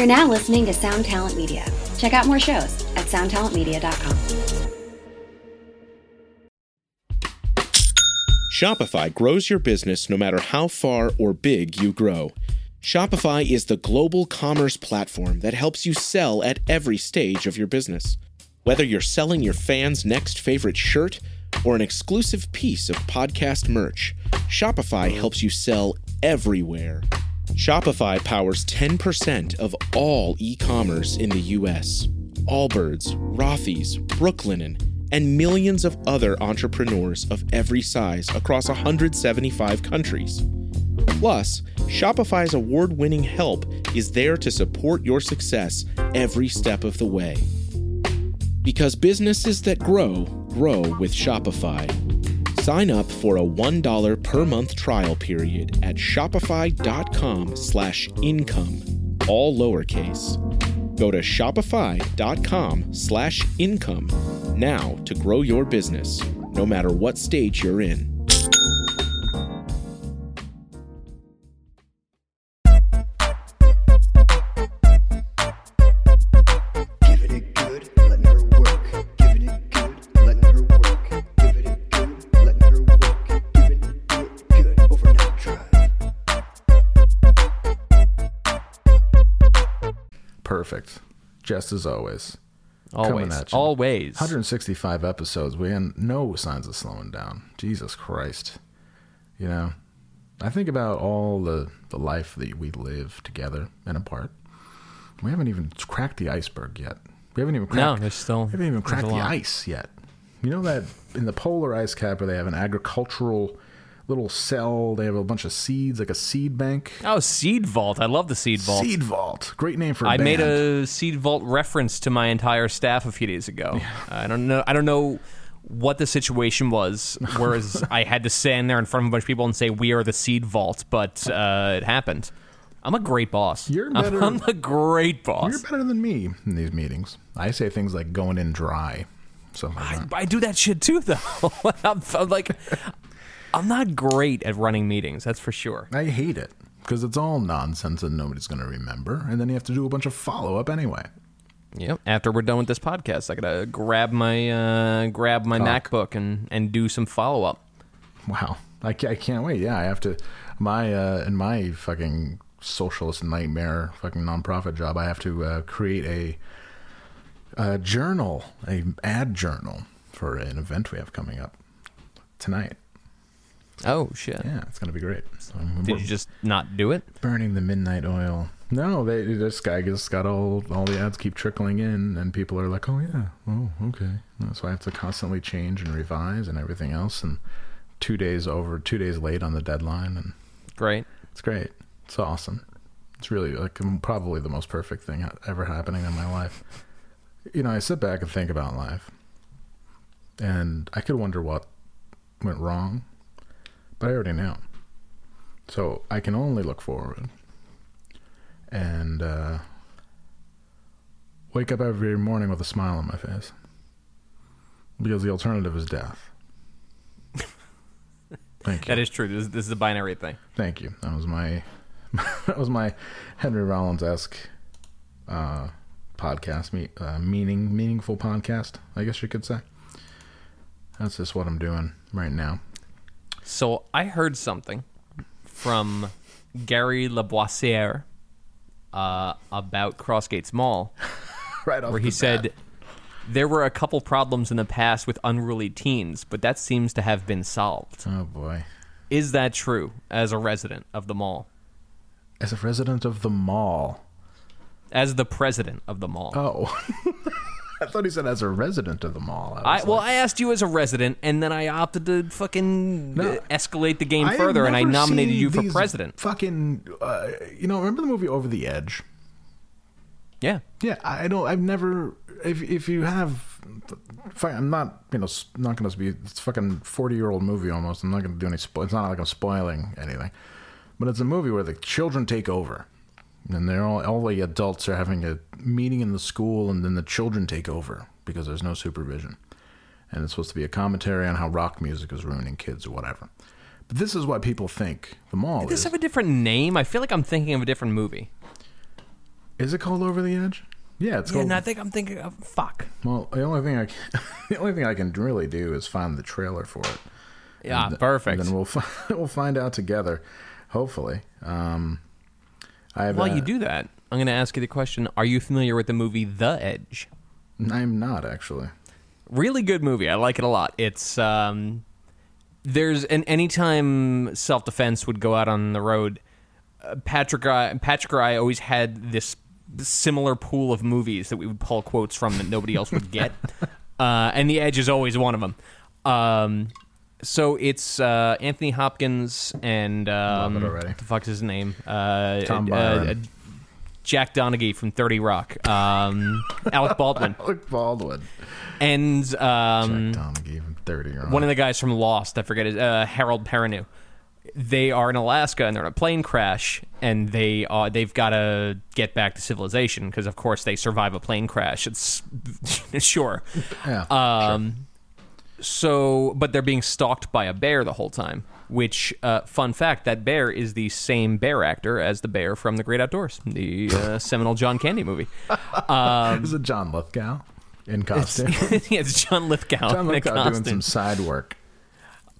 You're now listening to Sound Talent Media. Check out more shows at soundtalentmedia.com. Shopify grows your business no matter how far or big you grow. Shopify is the global commerce platform that helps you sell at every stage of your business. Whether you're selling your fans' next favorite shirt or an exclusive piece of podcast merch, Shopify helps you sell everywhere. Shopify powers 10% of all e commerce in the US. Allbirds, Rothy's, Brooklinen, and millions of other entrepreneurs of every size across 175 countries. Plus, Shopify's award winning help is there to support your success every step of the way. Because businesses that grow, grow with Shopify. Sign up for a $1 per month trial period at shopify.com slash income, all lowercase. Go to shopify.com slash income now to grow your business, no matter what stage you're in. Just as always. Always. Always. 165 episodes. We had no signs of slowing down. Jesus Christ. You know, I think about all the, the life that we live together and apart. We haven't even cracked the iceberg yet. We haven't even cracked, No, there's still. we haven't even cracked the ice yet. You know that in the polar ice cap where they have an agricultural little cell, they have a bunch of seeds, like a seed bank. Oh, Seed Vault. I love the Seed Vault. Seed vault. Great name for a I made a Seed Vault reference to my entire staff a few days ago. I don't know. I don't know what the situation was, whereas I had to stand there in front of a bunch of people and say we are the Seed Vault, but uh, it happened. I'm a great boss. You're better- I'm, a great boss. You're better than me in these meetings. I say things like going in dry. Like I. I do that shit too, though. I'm, I'm like, I'm not great at running meetings. That's for sure. I hate it because it's all nonsense and nobody's going to remember. And then you have to do a bunch of follow up anyway. Yep. After we're done with this podcast, I gotta grab my uh, grab my Talk. MacBook and and do some follow up. Wow. I, ca- I can't wait. Yeah, I have to. My, uh, in my fucking socialist nightmare fucking nonprofit job, I have to uh, create a, a journal, a ad journal for an event we have coming up tonight. Oh shit! Yeah, it's going to be great. So Did you just not do it? burning the midnight oil? No, they this guy just got all all the ads keep trickling in, and people are like, "Oh yeah, oh okay." So I have to constantly change and revise and everything else, and two days over, two days late on the deadline, and Great. it's great. It's awesome. It's really like probably the most perfect thing ever happening in my life. You know, I sit back and think about life, and I could wonder what went wrong, but I already know. So I can only look forward and uh, wake up every morning with a smile on my face because the alternative is death. Thank you. That is true. This, this is a binary thing. Thank you. That was my that was my Henry Rollins esque uh, podcast, me, uh, meaning meaningful podcast. I guess you could say. That's just what I'm doing right now. So I heard something from Gary Laboisiere uh, about Crossgates Mall, Right off where he bat. said there were a couple problems in the past with unruly teens, but that seems to have been solved. "Oh boy." Is that true as a resident of the mall? As a resident of the mall. As the president of the mall? Oh. I thought he said as a resident of the mall. I, well, like, I asked you as a resident, and then I opted to fucking No. escalate the game I further, and I nominated you for president. Fucking, uh, you know, remember the movie Over the Edge? Yeah. Yeah, I don't. I've never. If if you have, I'm not. You know, not going to be. It's a fucking forty year old movie almost. I'm not going to do any. Spo- it's not like I'm spoiling anything, but it's a movie where the children take over, and they're all all the adults are having a meeting in the school, and then the children take over because there's no supervision, and it's supposed to be a commentary on how rock music is ruining kids or whatever. But this is what people think the mall Did this is. have a different name? I feel like I'm thinking of a different movie. Is it called Over the Edge? Yeah, it's Yeah, called. and I think I'm thinking of fuck. well, the only thing I can, the only thing I can really do is find the trailer for it. Yeah, And perfect. Then we'll fi- we'll find out together, hopefully. Um, I have. While uh, you do that, I'm going to ask you the question: Are you familiar with the movie The Edge? I'm not actually. really good movie. I like it a lot. It's um, there's an anytime self defense would go out on the road. Uh, Patrick, I, Patrick, or I always had this similar pool of movies that we would pull quotes from that nobody else would get, uh, and The Edge is always one of them. Um, so it's uh, Anthony Hopkins and um, Love it already. what the fuck's his name? Uh, Tom uh, Byron. uh, Jack Donaghy from Thirty Rock. Um, Alec Baldwin Alec Baldwin. and um, Jack Donaghy from Thirty. Year one of the guys from Lost, I forget his, uh, Harold Perrineau. They are in Alaska and they're in a plane crash, and they are they've got to get back to civilization because, of course, they survive a plane crash. It's sure. yeah. Um, so, but they're being stalked by a bear the whole time. Which, uh, fun fact, that bear is the same bear actor as the bear from The Great Outdoors, the uh, seminal John Candy movie. Um, Is it John Lithgow in costume? yeah, it's John Lithgow. John in Lithgow doing costume. some side work.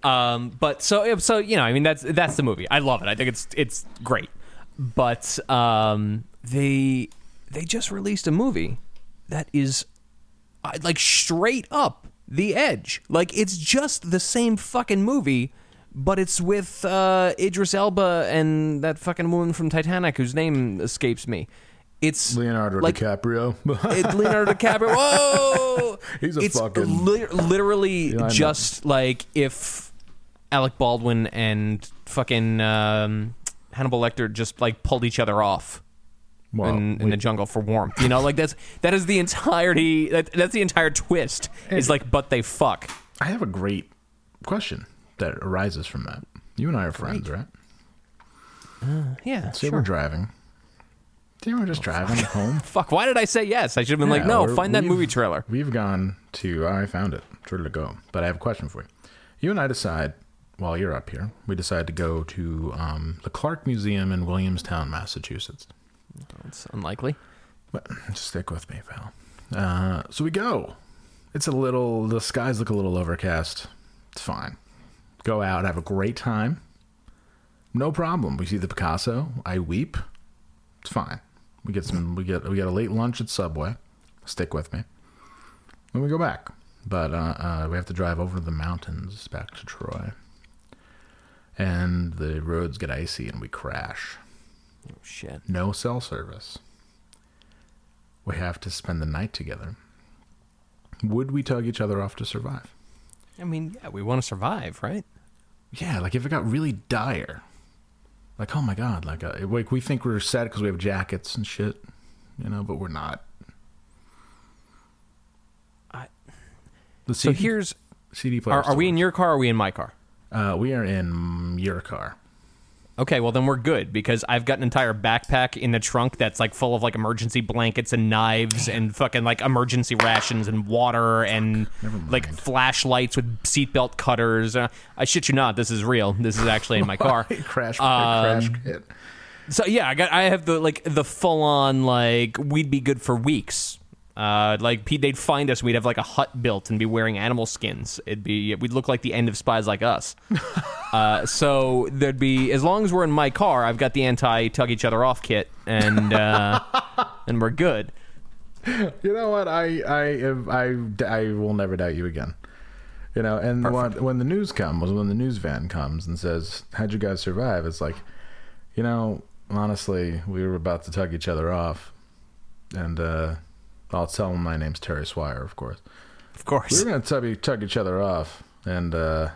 Um, but so so you know, I mean that's that's the movie. I love it. I think it's it's great. But um, they they just released a movie that is uh, like straight up the edge. Like it's just the same fucking movie, but it's with uh, Idris Elba and that fucking woman from Titanic whose name escapes me. It's Leonardo like, DiCaprio. It's Leonardo DiCaprio. Whoa! He's a it's fucking- li- literally know. just like if Alec Baldwin and fucking um, Hannibal Lecter just like pulled each other off In, in we- the jungle for warmth. You know, like that's that is the entirety. That, that's the entire twist. Is like, but they fuck. I have a great question that arises from that. You and I are friends, right? Yeah, Say sure. we're driving. Say we're just driving home. Fuck. Why did I say yes? I should have been like, no. Find that movie trailer. We've gone to. I found it. It's ready to go. But I have a question for you. You and I decide while you're up here. We decide to go to um, the Clark Museum in Williamstown, Massachusetts. It's unlikely. But stick with me, pal. Uh, so we go. It's a little. The skies look a little overcast. It's fine. Go out, have a great time. No problem. We see the Picasso. I weep. It's fine. We get some. We get we get a late lunch at Subway. Stick with me. Then we go back, but uh, uh, we have to drive over the mountains back to Troy. And the roads get icy, and we crash Oh, shit. no cell service. We have to spend the night together. Would we tug each other off to survive? I mean, yeah, we want to survive, right? Yeah, like if it got really dire, like oh my god, like uh, like we think we're set because we have jackets and shit, you know, but we're not. I- The So here's CD player. are, are we in your car? or Are we in my car? Uh, we are in your car. Okay, well then we're good because I've got an entire backpack in the trunk that's like full of like emergency blankets and knives and fucking like emergency rations and water and like flashlights with seatbelt cutters. Uh, I shit you not, this is real. This is actually in my car. crash, Um, crash kit. So yeah, I got I have the like the full on like we'd be good for weeks. Uh, like they'd find us. We'd have like a hut built and be wearing animal skins. It'd be we'd look like the end of Spies Like Us. uh, so there'd be as long as we're in my car, I've got the anti tug each other off kit, and uh, and we're good. You know what? I I I I will never doubt you again. You know, and when, when the news comes, when the news van comes and says, "How'd you guys survive?" It's like, you know, honestly, we were about to tug each other off, and uh, I'll tell them my name's Terry Swire, of course. Of course. We course. were gonna tug, tug each other off, and uh,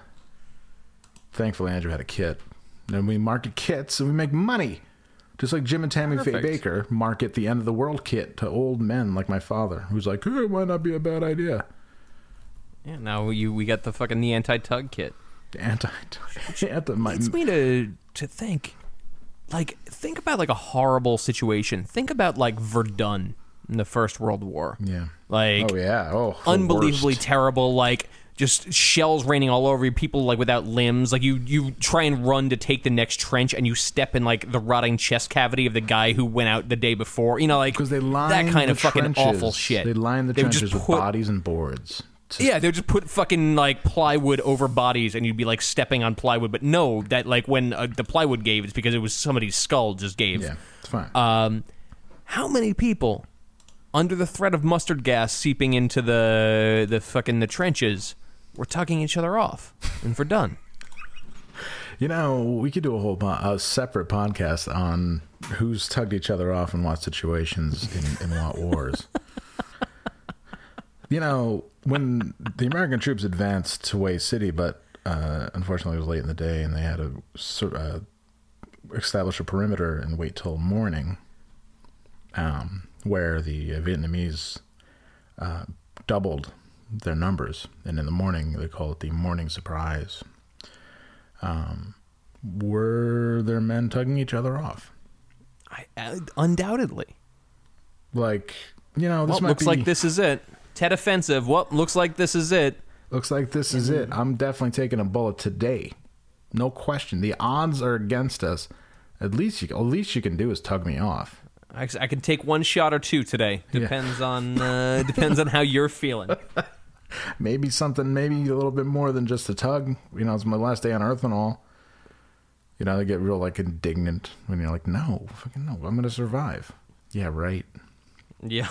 thankfully Andrew had a kit, and we market kits and we make money. Just like Jim and Tammy Faye Bakker market the end of the world kit to old men like my father, who's like, hey, it might not be a bad idea. Yeah, now you we got the fucking the anti tug kit. The anti, my, leads me to to think like think about like a horrible situation think about like verdun in the first world war yeah. like oh yeah. Oh, unbelievably worst. terrible like just shells raining all over you, people like without limbs. Like you, you try and run to take the next trench, and you step in like the rotting chest cavity of the guy who went out the day before. You know, like Because they line that kind of fucking awful shit. They line the They trenches just with bodies and boards. Just- Yeah, they would just put fucking like plywood over bodies, and you'd be like stepping on plywood. But no, that like when uh, the plywood gave, it's because it was somebody's skull just gave. yeah, it's fine. Um, how many people, under the threat of mustard gas seeping into the the fucking the trenches, were tugging each other off and Verdun? You know, we could do a whole po- a separate podcast on who's tugged each other off in what situations in, in what wars. you know, when the American troops advanced to Hue City, but uh, unfortunately it was late in the day, and they had to uh, establish a perimeter and wait till morning, um, where the Vietnamese uh, doubled their numbers, and in the morning they call it the morning surprise were there men tugging each other off? I, uh, undoubtedly. Like, you know, this Well, looks be, like this is it. Tet offensive. What looks like this is it. Looks like this is it. I'm definitely taking a bullet today. No question. The odds are against us. At least you, at least you can do is tug me off. I, I can take one shot or two today. Depends on uh, depends on how you're feeling. Maybe something, maybe a little bit more than just a tug. You know, it's my last day on Earth and all. You know, they get real like indignant when you're like, no, fucking no, I'm gonna survive. Yeah, right. Yeah.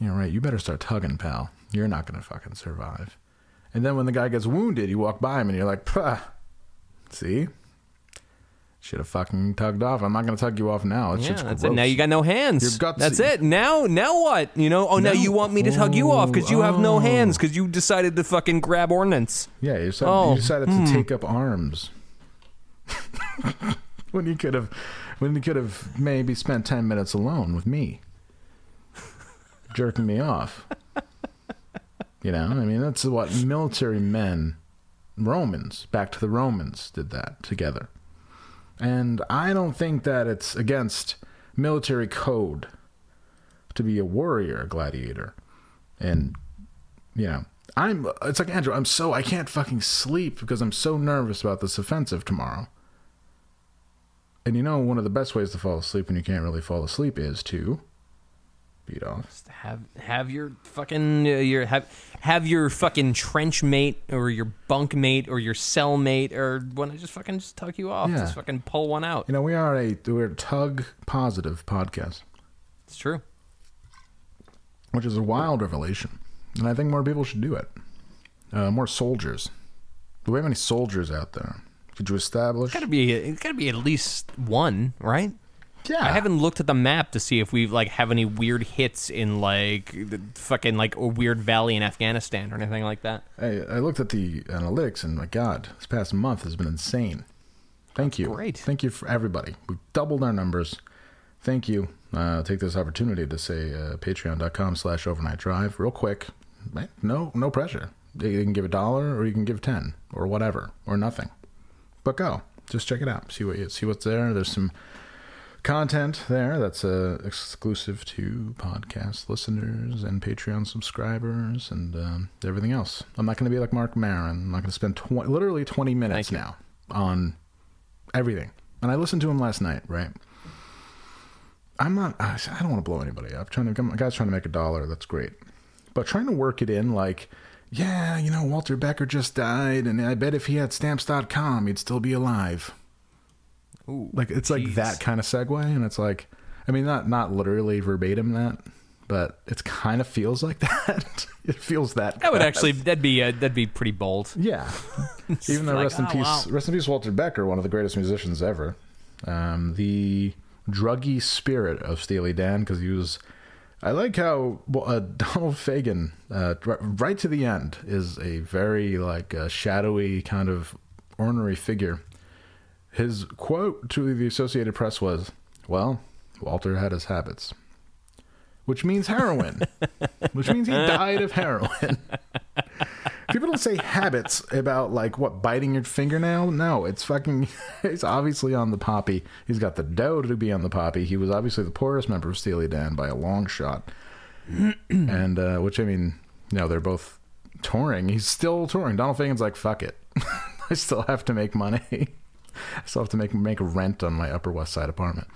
Yeah, right. You better start tugging, pal. You're not gonna fucking survive. And then when the guy gets wounded, you walk by him and you're like, Pah, see? Should have fucking tugged off. I'm not gonna tug you off now. It's Yeah, just that's gross. it. Now you got no hands. Your guts- That's it. Now, now what? You know? Oh, now No. you want me to tug you off because you have no Oh. hands because you decided to fucking grab ordnance. Yeah, you decided, Oh, you decided to hmm. take up arms. when you could have when you could have maybe spent ten minutes alone with me. Jerking me off. You know, I mean that's what military men Romans, back to the Romans did that together. And I don't think that it's against military code to be a warrior, a gladiator. And you know, I'm it's like Andrew, I'm so I can't fucking sleep because I'm so nervous about this offensive tomorrow. And you know, one of the best ways to fall asleep when you can't really fall asleep is to beat off. Just have have your fucking uh, your have have your fucking trench mate or your bunk mate or your cell mate or want to just fucking just tug you off. Yeah. Just fucking pull one out. You know, we are a we're a tug positive podcast, It's true. which is a wild revelation, and I think more people should do it. Uh, more soldiers. Do we have any soldiers out there? Could you establish? Got to be it's got to be at least one, right? Yeah, I haven't looked at the map to see if we like have any weird hits in like the fucking like a weird valley in Afghanistan or anything like that. I, I looked at the analytics, and my God, this past month has been insane. Thank you. great. Thank you for everybody. We doubled our numbers. Thank you. Uh, take this opportunity to say uh, patreon.com slash overnight drive real quick. No, no pressure. You can give a dollar or you can give 10 or whatever or nothing. But go. Just check it out. See what you, see what's there. There's some content there that's uh, exclusive to podcast listeners and Patreon subscribers and um, everything else. I'm not going to be like Marc Maron. I'm not going to spend tw- literally 20 minutes now on everything. And I listened to him last night, right? I'm not. I don't want to blow anybody up. Trying to, a guy's trying to make a dollar. That's great, but trying to work it in like, yeah, you know, Walter Becker just died, and I bet if he had stamps.com, he'd still be alive. Ooh, Like it's like that kind of segue, and it's like, I mean, not not literally verbatim that, but it kind of feels like that. it feels that. That would actually that'd be uh, that'd be pretty bold. Yeah. Even though like, rest in oh, peace, wow. rest in peace, Walter Becker, one of the greatest musicians ever. Um, the druggy spirit of Steely Dan, because he was. I like how well, uh, Donald Fagen, uh, right to the end, is a very like uh, shadowy kind of ornery figure. His quote to the Associated Press was, "Well, Walter had his habits." Which means heroin. which means he died of heroin. People don't say habits about like what biting your fingernail. No, it's fucking. He's obviously on the poppy. He's got the dough to be on the poppy. He was obviously the poorest member of Steely Dan by a long shot. and uh, which I mean, you know, they're both touring. He's still touring. Donald Fagen's like, fuck it. I still have to make money. I still have to make make rent on my Upper West Side apartment.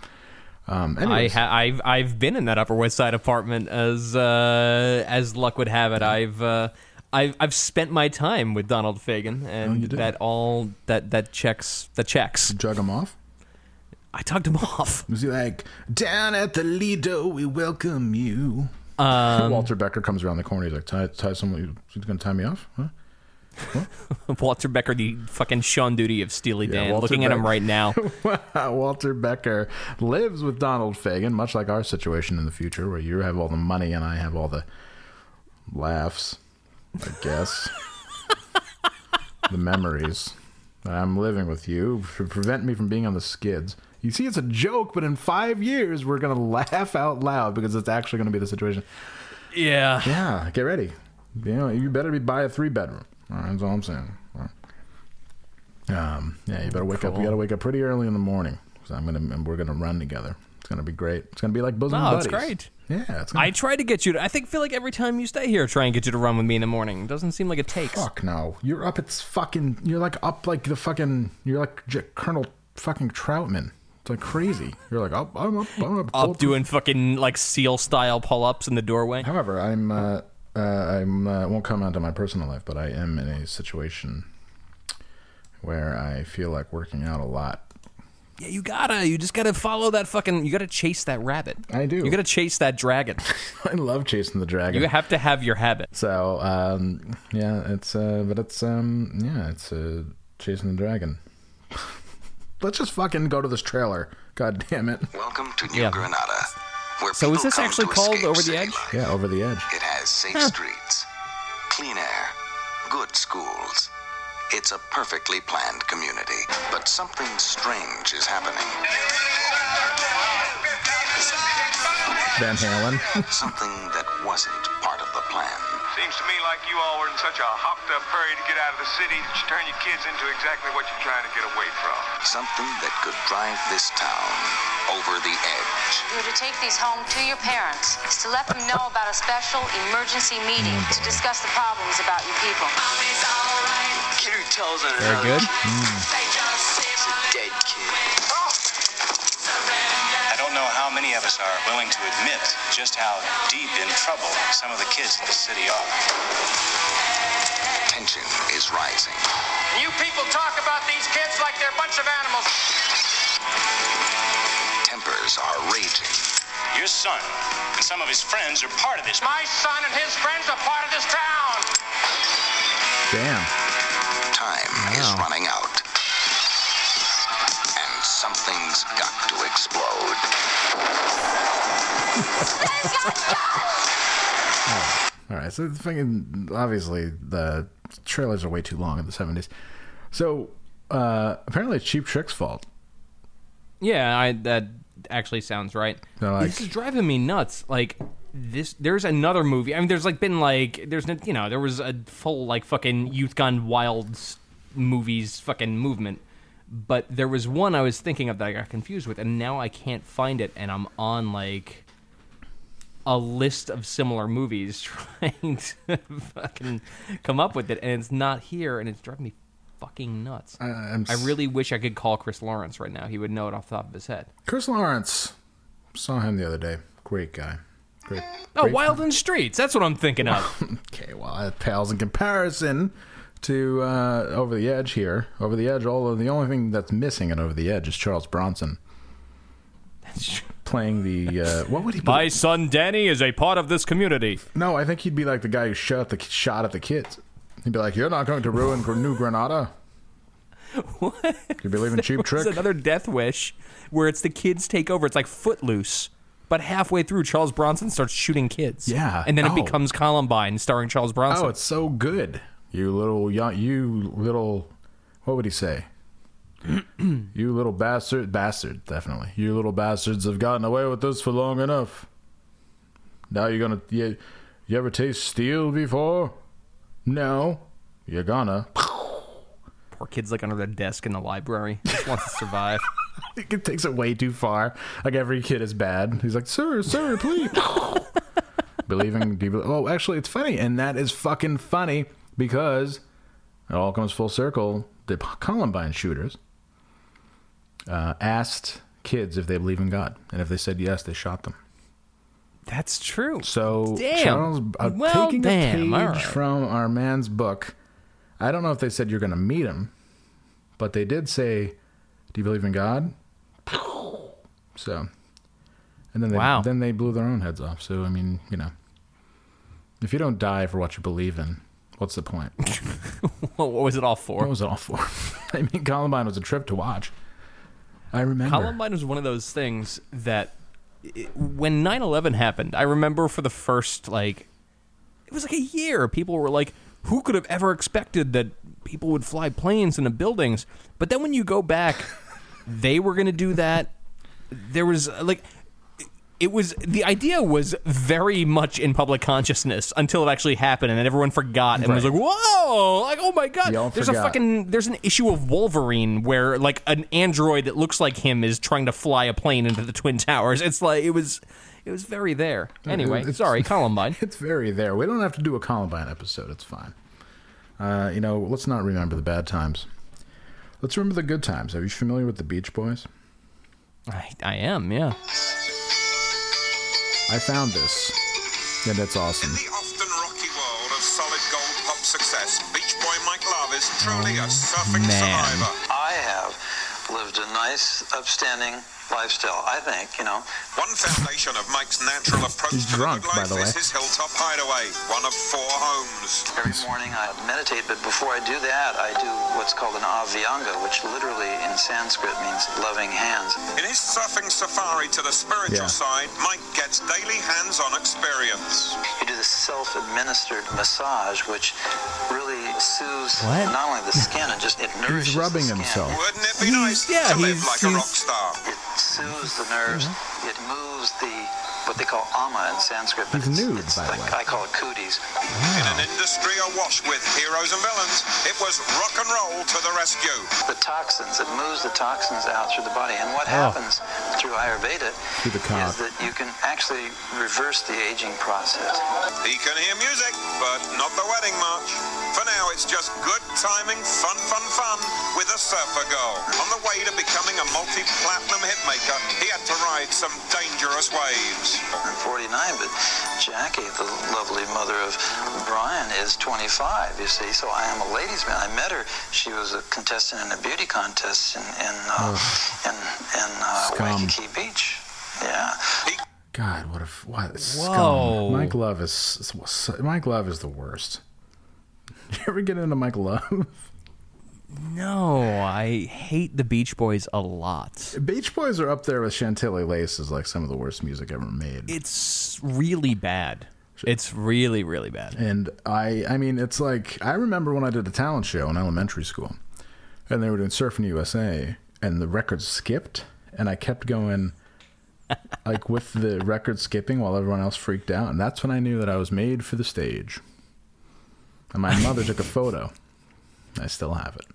Um, I ha- I've I've been in that Upper West Side apartment as uh, as luck would have it. I've uh, I've I've spent my time with Donald Fagen, and Oh, that all that that checks the checks. drug him off. I tugged him off. Was he like, down at the Lido, we welcome you? Um, Walter Becker comes around the corner. He's like, tie, tie someone. He's going to tie me off? Huh? Walter Becker, the fucking Sean Duty of Steely Dan, Walter looking at him right now. Walter Becker lives with Donald Fagen, much like our situation in the future, where you have all the money and I have all the laughs, I guess. the memories. I'm living with you to prevent me from being on the skids. You see, it's a joke, but in five years, we're going to laugh out loud because it's actually going to be the situation. yeah. Yeah, get ready. You know, you better be buy a three bedroom. All right, that's all I'm saying. All right. Um, yeah, you better wake up. We Cool. got to wake up pretty early in the morning. So I'm gonna and we're gonna run together. It's gonna be great. It's gonna be like bosom Oh, it's great. Yeah, it's gonna I try to get you to. I think feel like every time you stay here, I try and get you to run with me in the morning. It Doesn't seem like it takes. Fuck no. You're up. It's fucking. You're like up like the fucking. You're like J- Colonel fucking Trautman. It's like crazy. You're like up. I'm up. I'm up. Up doing fucking like seal style pull ups in the doorway. However, I'm. Uh, uh, I'm. Uh, won't comment on my personal life, but I am in a situation where I feel like working out a lot. Yeah, you gotta. You just gotta follow that fucking. You gotta chase that rabbit. I do. You gotta chase that dragon. I love chasing the dragon. you have to have your habit. So um, yeah, it's uh, but it's um, yeah, it's uh, chasing the dragon. Let's just fucking go to this trailer. God damn it. Welcome to New Yeah. Granada. Where So is this actually called Over the Edge? life. Yeah, over the edge. It has safe streets, clean air, good schools. It's a perfectly planned community, but something strange is happening. Van Halen. Something that wasn't Seems to me like you all were in such a hopped up hurry to get out of the city that you turn your kids into exactly what you're trying to get away from. Something that could drive this town over the edge. You're to take these home to your parents is to let them know about a special emergency meeting to discuss the problems about you people. Kidder tells on Very good. He's a dead kid. Many of us are willing to admit just how deep in trouble some of the kids in the city are. Tension is rising. You people talk about these kids like they're a bunch of animals. Tempers are raging. Your son and some of his friends are part of this. My son and his friends are part of this town. Damn. Time is running out. And something's got to explode. All right. So the fucking obviously the trailers are way too long in the seventies. So uh, apparently it's Cheap Trick's fault. Yeah, I that actually sounds right. Like- this is driving me nuts. Like this, there's another movie. I mean, there's like been like there's you know there was a full like fucking youth gone wild movies fucking movement. But there was one I was thinking of that I got confused with, and now I can't find it, and I'm on like a list of similar movies trying to fucking come up with it, and it's not here, and it's driving me fucking nuts. I, I'm I s- really wish I could call Chris Lawrence right now. He would know it off the top of his head. Chris Lawrence saw him the other day. Great guy. Great. Oh, Wild in the Streets. That's what I'm thinking of. Okay, well, that pales in comparison to uh, Over the Edge here. Over the Edge, although the only thing that's missing in Over the Edge is Charles Bronson playing the. Uh, what would he? Be? My son Danny is a part of this community. No, I think he'd be like the guy who shot the shot at the kids. He'd be like, "You're not going to ruin New Granada." What? You believe in cheap It's trick? another Death Wish where it's the kids take over. It's like Footloose. But halfway through, Charles Bronson starts shooting kids. Yeah. And then it Oh. becomes Columbine starring Charles Bronson. Oh, it's so good. You little, you little, what would he say? you little bastard, bastard, definitely. You little bastards have gotten away with this for long enough. Now you're gonna, you, you ever taste steel before? No. You're gonna. Poor kid's like under the desk in the library. Just wants to survive. it takes it way too far. Like every kid is bad. He's like, sir, sir, please. believing. Do you believe, oh, actually, it's funny, and that is fucking funny because it all comes full circle. The Columbine shooters uh, asked kids if they believe in God, and if they said yes, they shot them. That's true. So Damn. Charles, uh, Well, taking damn, a page right. from our man's book, I don't know if they said you're going to meet him, but they did say, "Do you believe in God?" So, and then they, Wow. then they blew their own heads off. So I mean, you know, if you don't die for what you believe in, what's the point? what was it all for? what was it all for? I mean, Columbine was a trip to watch. I remember. Columbine was one of those things that it, when 9/11 happened, I remember for the first like it was like a year people were like who could have ever expected that people would fly planes into buildings? But then when you go back, they were going to do that. There was like it was the idea was very much in public consciousness until it actually happened and then everyone forgot and was like whoa like oh my god Y'all there's a fucking there's an issue of Wolverine where like an android that looks like him is trying to fly a plane into the twin towers it's like it was it was very there anyway It's- sorry Columbine It's very there. We don't have to do a Columbine episode. It's fine. Uh, you know, let's not remember the bad times. Let's remember the good times. Are you familiar with the Beach Boys? I, I am yeah I found this, and that's awesome. In the often rocky world of solid gold pop success, Beach Boy Mike Love is truly a oh, surfing man. survivor. I have lived a nice, upstanding lifestyle, I think, you know. One foundation of Mike's natural approach He's to drunk, the by good the life is his hilltop hideaway, one of four homes. Every morning I meditate, but before I do that, I do what's called an abhyanga, which literally in Sanskrit means loving hands. In his surfing safari to the spiritual Yeah. side, Mike gets daily hands-on experience. You do this self-administered massage, which really soothes What? not only the skin, and just it nourishes He's rubbing the skin. himself. Wouldn't it be He's- nice yeah, to live he's- like a rock star? It soothes the nerves. Mm-hmm. It moves the what they call ama in Sanskrit. but He's it's- nude, it's by the like, way. I call it cooties. In an industry awash with heroes and villains, it was rock and roll to the rescue. The toxins, it moves the toxins out through the body. And what oh. happens through Ayurveda Through the is that you can actually reverse the aging process. He can hear music, but not the wedding march. For now, it's just good timing, fun, fun, fun with a surfer girl. On the way to becoming a multi-platinum hitmaker, he had to ride some dangerous waves. I'm 49, but Jackie, the lovely mother of Brian, is 25, you see. So I am a ladies' man. I met her. She was a contestant in a beauty contest in, in, uh, in, in uh, Scum. Waikiki Beach. Yeah. God, what a f- what Whoa. scum. Mike Love is is- Mike Love is the worst. You ever get into Mike Love? No I hate the Beach Boys a lot Beach Boys are up there with Chantilly Lace as like some of the worst music ever made. it's really bad it's really really bad And I, I mean, it's like I remember when I did a talent show in elementary school, and they were doing Surfing USA, and the record skipped, and I kept going, like with the record skipping while everyone else freaked out, and that's when I knew that I was made for the stage. And my mother took a photo. I still have it.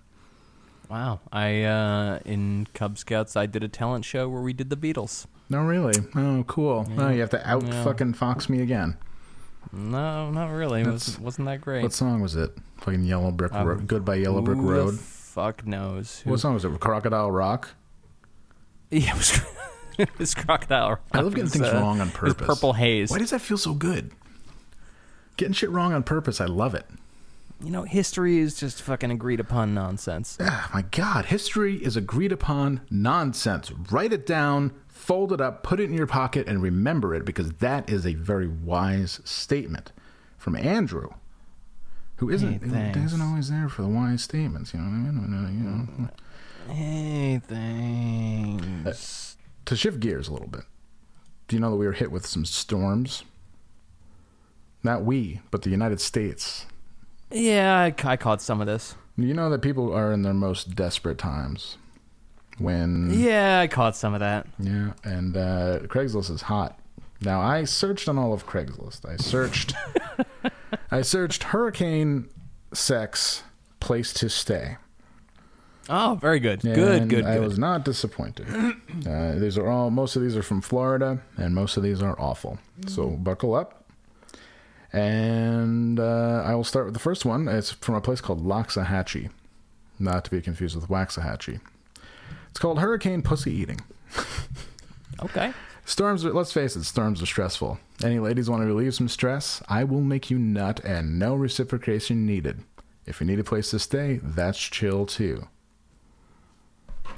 Wow. I uh in Cub Scouts I did a talent show where we did the Beatles. No, really? Oh, cool. Oh, you have to out Yeah. fucking fox me again. No, not really. It was, wasn't that great. What song was it? Fucking Yellow Brick Um, Road. Goodbye Yellow Brick who the Road. fuck knows? Who- What song was it? Crocodile Rock. Yeah, it was, it was Crocodile. Rock. I love getting was, things uh, wrong on purpose. Purple Haze. Why does that feel so good? Getting shit wrong on purpose, I love it. You know, history is just fucking agreed upon nonsense. Ah, my God, history is agreed upon nonsense. Write it down, fold it up, put it in your pocket, and remember it because that is a very wise statement from Andrew, who isn't Hey, who isn't always there for the wise statements. You know what I mean? You know, Hey, thanks. to shift gears a little bit, do you know that we were hit with some storms? Not we, but the United States. Yeah, I, I caught some of this. You know that people are in their most desperate times when Yeah, I caught some of that. Yeah, and uh, Craigslist is hot. Now I searched on all of Craigslist. I searched, I searched hurricane sex place to stay. Oh, very good. Good, And good, I good. was not disappointed. Uh, these are all. Most of these are from Florida, and most of these are awful. So buckle up. And uh, I will start with the first one. It's from a place called Loxahatchee, not to be confused with Waxahachie. It's called Hurricane Pussy Eating. Okay. Storms, are, let's face it, storms are stressful. Any ladies want to relieve some stress? I will make you nut and no reciprocation needed. If you need a place to stay, that's chill too.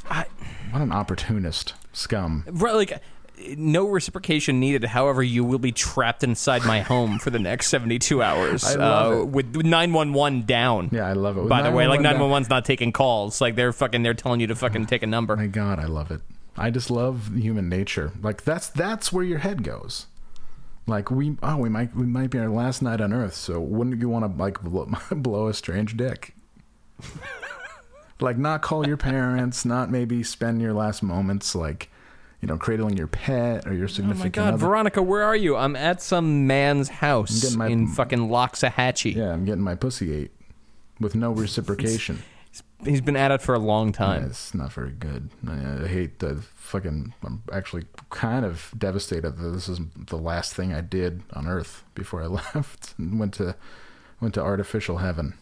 I, What an opportunist. Scum. right, like no reciprocation needed. However, you will be trapped inside my home for the next seventy-two hours I love uh, it. with nine one one down. Yeah, I love it. With By the way, like 911 nine down- one one's not taking calls. Like they're fucking, they're telling you to fucking take a number. My God, I love it. I just love human nature. Like that's that's where your head goes. Like we oh we might we might be our last night on Earth, so wouldn't you want to like blow, blow a strange dick? like not call your parents, not maybe spend your last moments like you know cradling your pet or your significant. Oh my god, other. Veronica, where are you? I'm at some man's house my- in fucking Loxahatchee. yeah, I'm getting my pussy ate with no reciprocation. He's been at it for a long time. It's not very good. I, I hate the fucking. I'm actually kind of devastated that this is the last thing I did on Earth before I left and went to went to artificial heaven,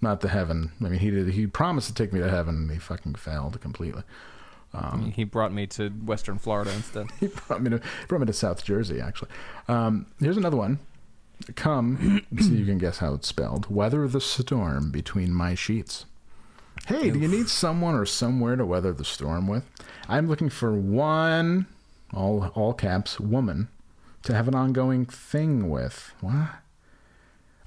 not the heaven. I mean, he did. He promised to take me to heaven, and he fucking failed completely. Um, he brought me to Western Florida instead. he brought me to brought me to South Jersey. Actually, um, here's another one. Come, so you can guess how it's spelled. Weather the storm between my sheets. Hey, do you need someone or somewhere to weather the storm with? I'm looking for one, all all caps, woman, to have an ongoing thing with. What?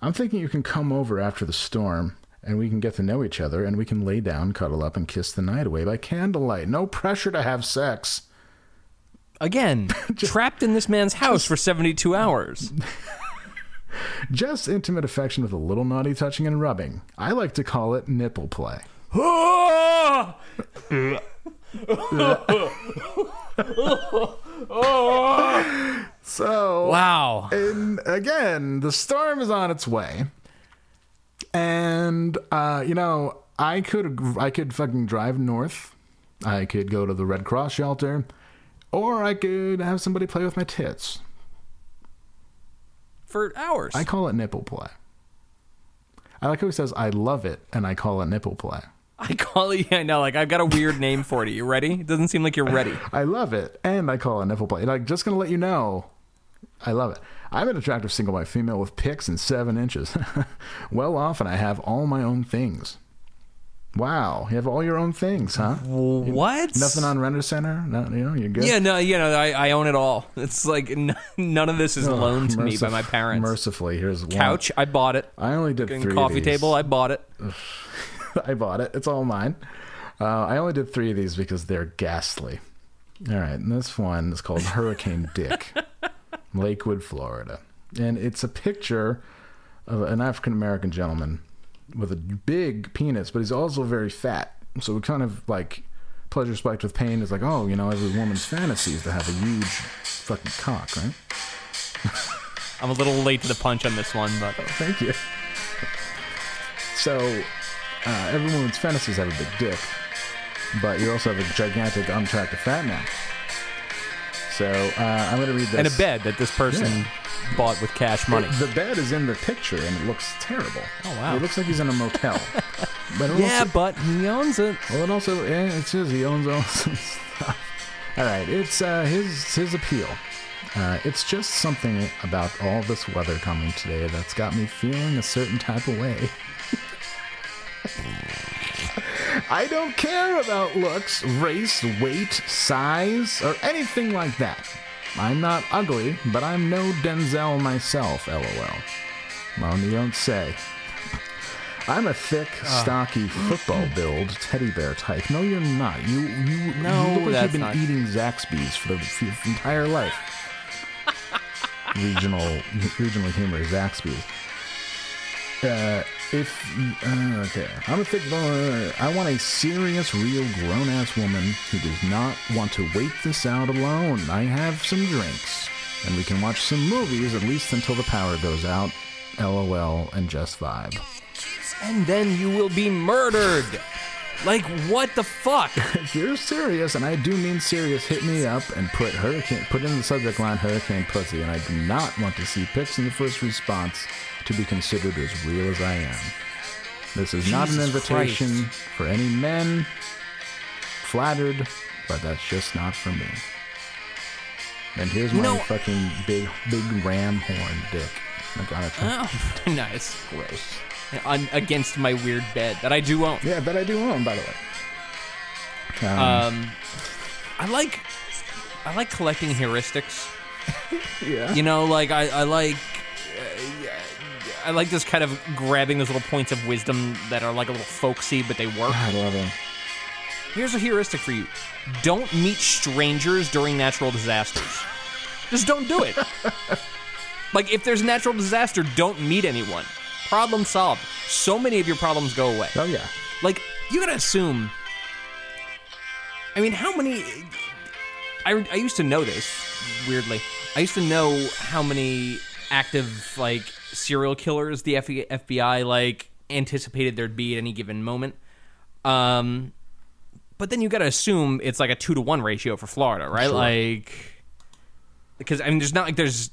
I'm thinking you can come over after the storm and we can get to know each other and we can lay down, cuddle up, and kiss the night away by candlelight. No pressure to have sex. Again, trapped in this man's house for 72 hours. Just intimate affection with a little naughty touching and rubbing. I like to call it nipple play. So wow. And again, the storm is on its way. And uh, you know, I could I could fucking drive north. I could go to the Red Cross shelter, or I could have somebody play with my tits. For hours. I call it nipple play. I like how he says I love it, and I call it nipple play. I call it, Yeah, I know, like, I've got a weird name for it. You ready? It doesn't seem like you're ready. I love it, and I call it nipple play. Like, just gonna let you know, I love it. I'm an attractive single white female with pics and seven inches. well off, and I have all my own things. Wow, you have all your own things, huh? What? Nothing on Rent-A-Center? No, you know, you're good. Yeah, no, you know, I, I own it all. It's like n- none of this is Oh, loaned to me by my parents. Mercifully, here's one. Couch, I bought it. I only did three. of coffee table, I bought it. I bought it. It's all mine. Uh, I only did three of these because they're ghastly. All right, and this one is called Hurricane Dick, Lakewood, Florida, and it's a picture of an African American gentleman with a big penis, but he's also very fat. So we kind of like pleasure spiked with pain is like, oh, you know, every woman's fantasy is to have a huge fucking cock, right? I'm a little late to the punch on this one, but Thank you. So, uh, every woman's fantasies have a big dick, but you also have a gigantic, unattractive fat man. So, uh, I'm going to read this. and a bed that this person Yeah. bought with cash money. The bed is in the picture, and it looks terrible. Oh, wow. It looks like he's in a motel. but yeah, also, but he owns it. well, it also yeah, it says he owns all some stuff. All right, it's uh, his his appeal. Uh, it's just something about all this weather coming today that's got me feeling a certain type of way. I don't care about looks, race, weight, size, or anything like that. I'm not ugly, but I'm no Denzel myself, lol. Well, you don't say. I'm a thick, Ah. stocky, football build teddy bear type. No, you're not. You you, No, you look like that's you've been not- eating Zaxby's for, the, entire life. regional regional humor, Zaxby's. Uh, if uh, okay, I'm a thick. Uh, I want a serious, real, grown-ass woman who does not want to wait this out alone. I have some drinks, and we can watch some movies at least until the power goes out. LOL and just vibe. And then you will be murdered. Like what the fuck? If you're serious, and I do mean serious, hit me up and put hurricane, put in the subject line hurricane pussy, and I do not want to see pics in the first response to be considered as real as I am. This is not an invitation Christ. for any men. Flattered, but that's just not for me. And here's my know- fucking big, big ram horn dick. Like on a Oh, nice. Gross. On, against my weird bed that I do own. Yeah, that I do own, by the way. Um, Um, I like, I like collecting heuristics. yeah. You know, like I, I like, uh, I like just kind of grabbing those little points of wisdom that are like a little folksy, but they work. I love them. Here's a heuristic for you: don't meet strangers during natural disasters. Just don't do it. like if there's a natural disaster, don't meet anyone. Problem solved. So many of your problems go away. Oh yeah. Like you gotta assume. I mean, how many? I I used to know this weirdly. I used to know how many active like serial killers the FBI like anticipated there'd be at any given moment. Um, but then you gotta assume it's like a two to one ratio for Florida, right? Sure. Like, because I mean, there's not like there's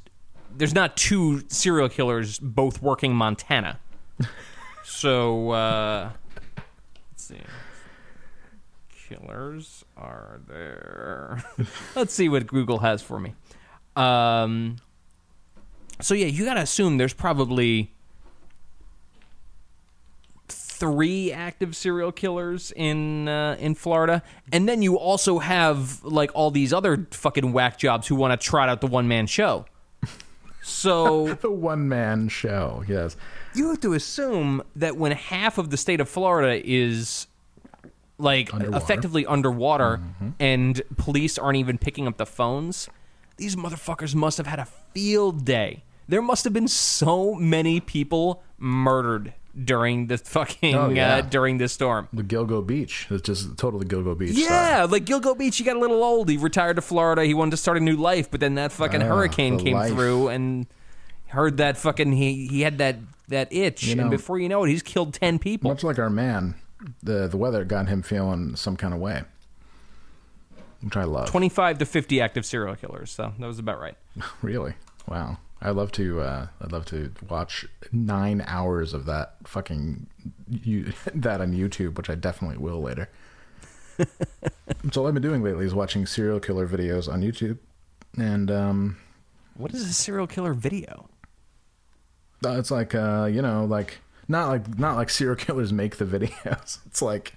there's not two serial killers both working Montana. So uh, let's see. Killers are there. let's see what Google has for me. Um, so yeah, you got to assume there's probably three active serial killers in uh, in Florida, and then you also have like all these other fucking whack jobs who want to trot out the one man show. So The one man show, yes. you have to assume that when half of the state of Florida is like Underwater. effectively underwater and police aren't even picking up the phones, these motherfuckers must have had a field day. There must have been so many people murdered during the fucking Oh, yeah. uh, during this storm. The Gilgo Beach. It's just totally Gilgo Beach. Yeah, like Gilgo Beach, he got a little old. He retired to Florida. He wanted to start a new life, but then that fucking hurricane came life. through and heard that fucking he he had that that itch, You and before you know it, he's killed ten people. Much like our man, the the weather got him feeling some kind of way, which I love. Twenty five to fifty active serial killers. So that was about right. Really? Wow. I love to. Uh, I'd love to watch nine hours of that fucking you, that on YouTube, which I definitely will later. That's all I've been doing lately is watching serial killer videos on YouTube, and um, What is a serial killer video? uh, it's like uh, you know, like not like not like serial killers make the videos. It's like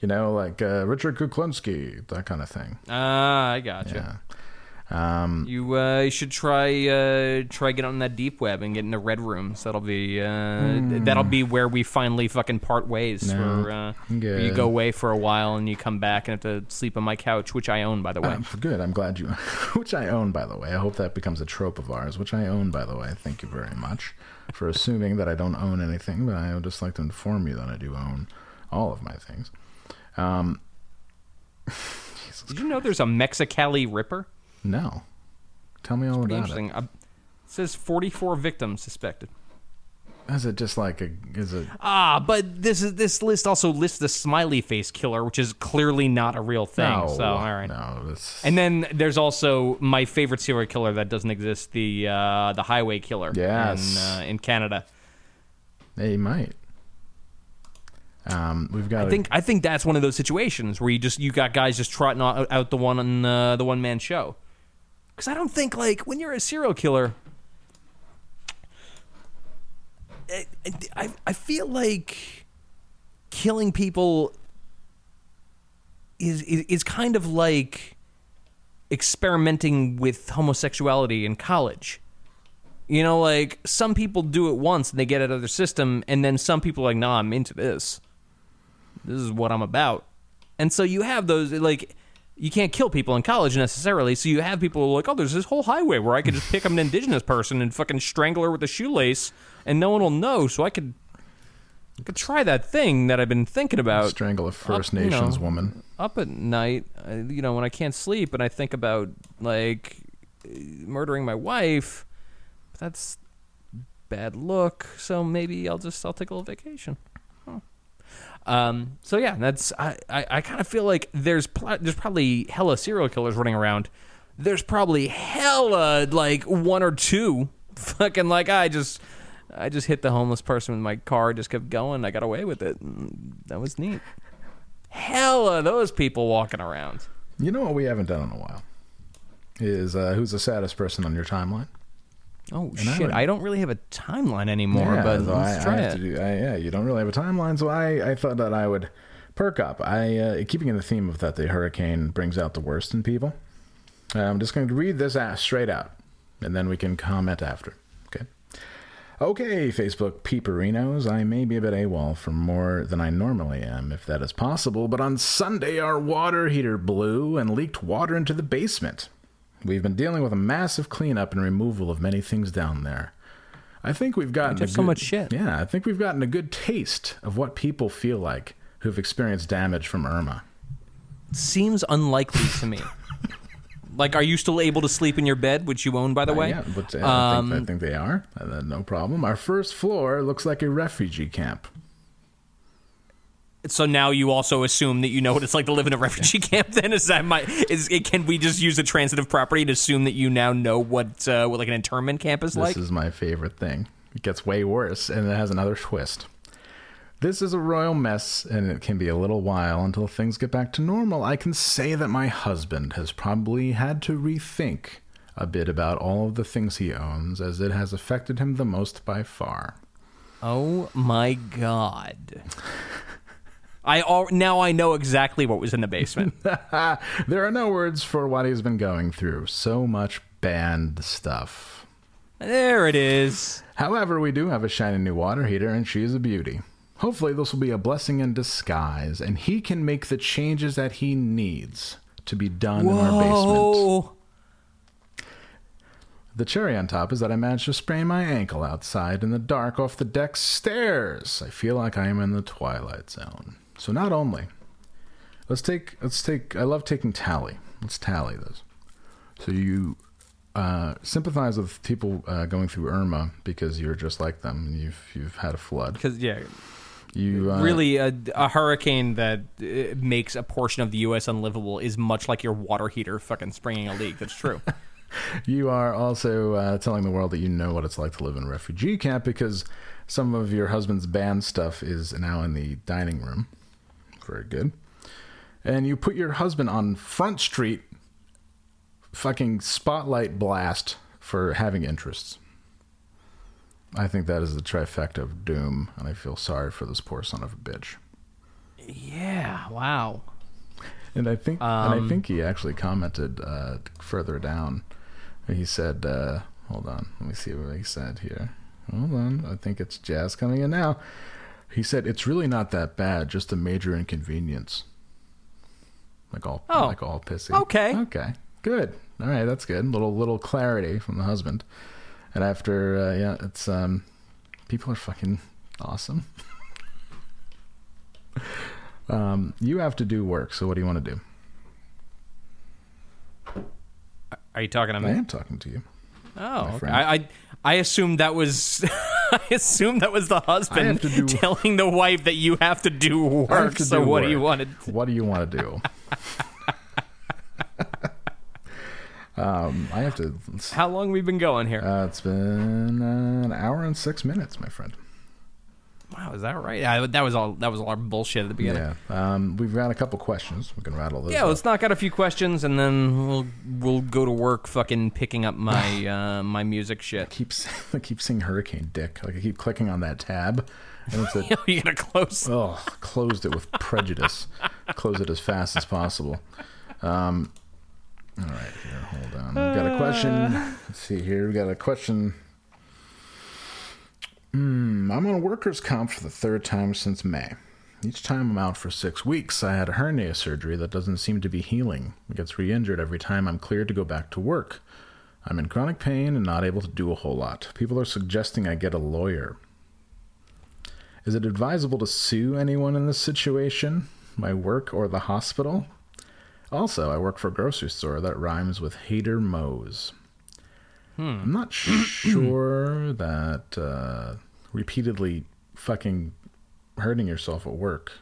you know, like uh, Richard Kuklinski, that kind of thing. Ah, I gotcha. Yeah. Um, You uh, you should try uh, try get on that deep web and get into red rooms. That'll be uh, that'll be where we finally fucking part ways. No, for, uh, where you go away for a while and you come back and have to sleep on my couch, which I own by the way. Um, good. I'm glad you, which I own, by the way. I hope that becomes a trope of ours, which I own, by the way. Thank you very much for assuming that I don't own anything, but I would just like to inform you that I do own all of my things. Um, Did you know there's a Mexicali Ripper? No. Tell me all about interesting. Uh, it says 44 victims suspected. it. Is it just like a? Is it? Ah, but this is this list also lists the smiley face killer, which is clearly not a real thing. no. so all right. No. This, And then there's also my favorite serial killer that doesn't exist, the uh, the highway killer Yes. in, uh, in Canada. they might. Um, we've got. I think I think that's one of those situations where you just you got guys just trotting out, out the one on uh, the one man show. Because I don't think like when you're a serial killer, I, I I feel like killing people is, is is kind of like experimenting with homosexuality in college. You know, like some people do it once and they get out of their system, and then some people are like, "Nah, I'm into this. This is what I'm about." And so you have those like you can't kill people in college necessarily. So you have people who are like, "Oh, there's this whole highway where I could just pick up an indigenous person and fucking strangle her with a shoelace, and no one will know." So I could I could try that thing that I've been thinking about. strangle a First Up, you Nations know, woman. up at night, uh, you know, when I can't sleep and I think about like murdering my wife. That's bad look. So maybe I'll just I'll take a little vacation. Um, so yeah, that's I, I, I kind of feel like there's pl- there's probably hella serial killers running around. There's probably hella like one or two fucking like I just I just hit the homeless person with my car, just kept going, I got away with it. That was neat. Hella those people walking around. You know what we haven't done in a while is uh, who's the saddest person on your timeline? Oh And I shit! would- I don't really have a timeline anymore, Yeah, but so let's I, try I it. do. I, yeah, you don't really have a timeline, so I, I thought that I would perk up. I uh, keeping in the theme of that the hurricane brings out the worst in people. Uh, I'm just going to read this ass straight out, and then we can comment after. Okay. Okay, Facebook peeperinos. I may be a bit AWOL for more than I normally am, if that is possible, but on Sunday our water heater blew and leaked water into the basement. We've been dealing with a massive cleanup and removal of many things down there. I think we've gotten There's a so good- much shit. Yeah, I think we've gotten a good taste of what people feel like who've experienced damage from Irma. Seems unlikely to me. like, are you still able to sleep in your bed, which you own, by the Uh, way? yeah, but uh, I, Um, think, I think they are. Uh, no problem. Our first floor looks like a refugee camp. So now you also assume that you know what it's like to live in a refugee camp. Then is that my is it, can we just use a transitive property and assume that you now know what uh, what like an internment camp is This like? This is my favorite thing. It gets way worse, and it has another twist. This is a royal mess, and it can be a little while until things get back to normal. I can say that my husband has probably had to rethink a bit about all of the things he owns, as it has affected him the most by far. oh my god! I al- now I know exactly what was in the basement. there are no words for what he's been going through. So much banned stuff. there it is. However, we do have a shiny new water heater, and she is a beauty. Hopefully, this will be a blessing in disguise, and he can make the changes that he needs to be done in our basement. Whoa! The cherry on top is that I managed to sprain my ankle outside in the dark off the deck stairs. I feel like I am in the twilight zone. So not only let's take let's take I love taking tally. Let's tally this. So you uh, sympathize with people uh, going through Irma because you're just like them and you've you've had a flood. Because yeah, You uh, really a, a hurricane that uh, makes a portion of the U.S. unlivable is much like your water heater fucking springing a leak. That's true. You are also uh, telling the world that you know what it's like to live in a refugee camp because some of your husband's band stuff is now in the dining room. Very good. And you put your husband on Front Street fucking spotlight blast for having interests. I think that is the trifecta of doom, and I feel sorry for this poor son of a bitch. yeah. Wow. And I think, and I Um, think he actually commented uh, further down. He said, uh, "Hold on, let me see what he said here. Hold on, I think it's Jazz coming in now." He said, "It's really not that bad, just a major inconvenience." Like all, Oh. like all pissy. Okay. okay, good. All right, that's good. Little little clarity from the husband. And after, uh, yeah, it's um, people are fucking awesome. um, you have to do work, so what do you want to do? Are you talking to me? I am talking to you. Oh, okay. I, I I assumed that was I assume that was the husband do- telling the wife that you have to do work. To so do what do you want to? What do you want to do? um, I have to. How long we been going here? Uh, it's been an hour and six minutes, my friend. Wow, is that right? Yeah, that was all. That was all our bullshit at the beginning. Yeah. Um, we've got a couple questions. We can rattle those. Yeah, off. let's knock out a few questions and then we'll we'll go to work fucking picking up my uh, my music shit. keep s- I keep seeing Hurricane Dick. Like I keep clicking on that tab, and it's a you gotta close. oh, closed it with prejudice. Close it as fast as possible. Um, all right, here, hold on. We've got a question. Let's see here. We've got a question. Hmm, I'm on workers' comp for the third time since May. Each time I'm out for six weeks, I had a hernia surgery that doesn't seem to be healing. It gets re injured every time I'm cleared to go back to work. I'm in chronic pain and not able to do a whole lot. People are suggesting I get a lawyer. Is it advisable to sue anyone in this situation? My work or the hospital? Also, I work for a grocery store that rhymes with Hater Moe's. I'm not sure that uh, repeatedly fucking hurting yourself at work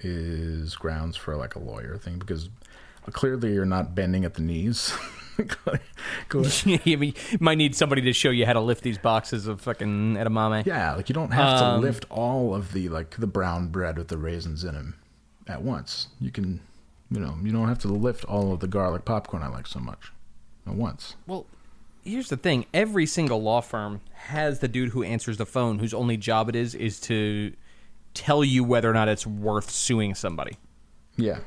is grounds for like a lawyer thing because clearly you're not bending at the knees. you mean- you might need somebody to show you how to lift these boxes of fucking edamame. Yeah, like you don't have to Um, lift all of the like the brown bread with the raisins in them at once. You can, you know, you don't have to lift all of the garlic popcorn I like so much at once. Well, here's the thing: every single law firm has the dude who answers the phone, whose only job it is is to tell you whether or not it's worth suing somebody. Yeah.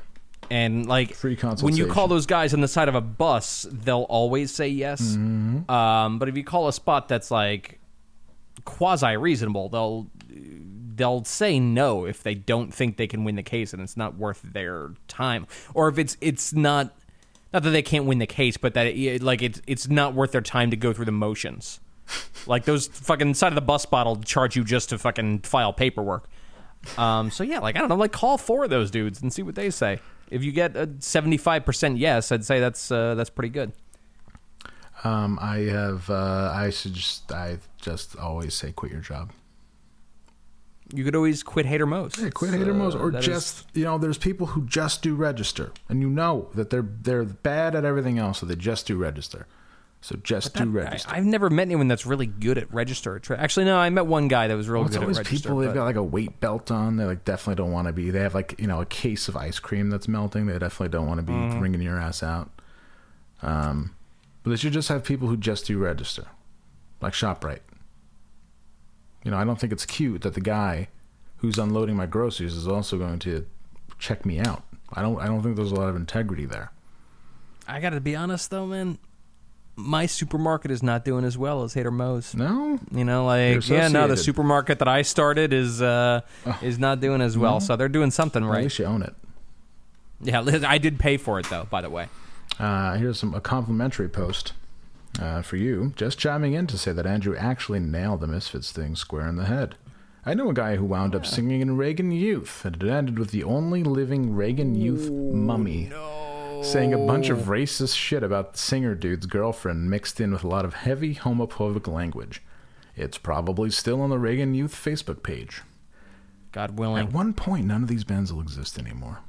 And like Free consultation. when you call those guys on the side of a bus, they'll always say yes. Mhm. Um, but if you call a spot that's like quasi reasonable, they'll they'll say no if they don't think they can win the case and it's not worth their time, or if it's it's not not that they can't win the case, but that it, like it's it's not worth their time to go through the motions. like those fucking side of the bus bottle charge you just to fucking file paperwork. Um, so yeah, like I don't know, like call four of those dudes and see what they say. If you get a seventy-five percent yes, I'd say that's uh, that's pretty good. Um, I have. Uh, I should. I just always say quit your job. You could always quit hater Mo's. Yeah, quit hater Mo's, or that is- just you know, there's people who just do register, and you know that they're they're bad at everything else, so they just do register. So just do register. I, have never met anyone that's really good at register. Actually, no, I met one guy that was real Well, good at register. people. They've got like a weight belt on. They like definitely don't want to be. They have like you know a case of ice cream that's melting. They definitely don't want to be Mhm. wringing your ass out. Um, but they should just have people who just do register, like Shoprite. You know, I don't think it's cute that the guy who's unloading my groceries is also going to check me out. I don't. I don't think there's a lot of integrity there. I got to be honest though, man. My supermarket is not doing as well as Hater Mo's. No, you know, like yeah, no, the supermarket that I started is uh, is not doing as well. No. So they're doing something Well, At right. least you own it. Yeah, I did pay for it though. By the way, Uh, here's some a complimentary post uh, for you. Just chiming in to say that Andrew actually nailed the Misfits thing square in the head. I know a guy who wound up singing in Reagan Youth, and it ended with the only living Reagan Youth mummy saying a bunch of racist shit about the singer dude's girlfriend mixed in with a lot of heavy homophobic language. It's probably still on the Reagan Youth Facebook page. God willing. At one point, none of these bands will exist anymore.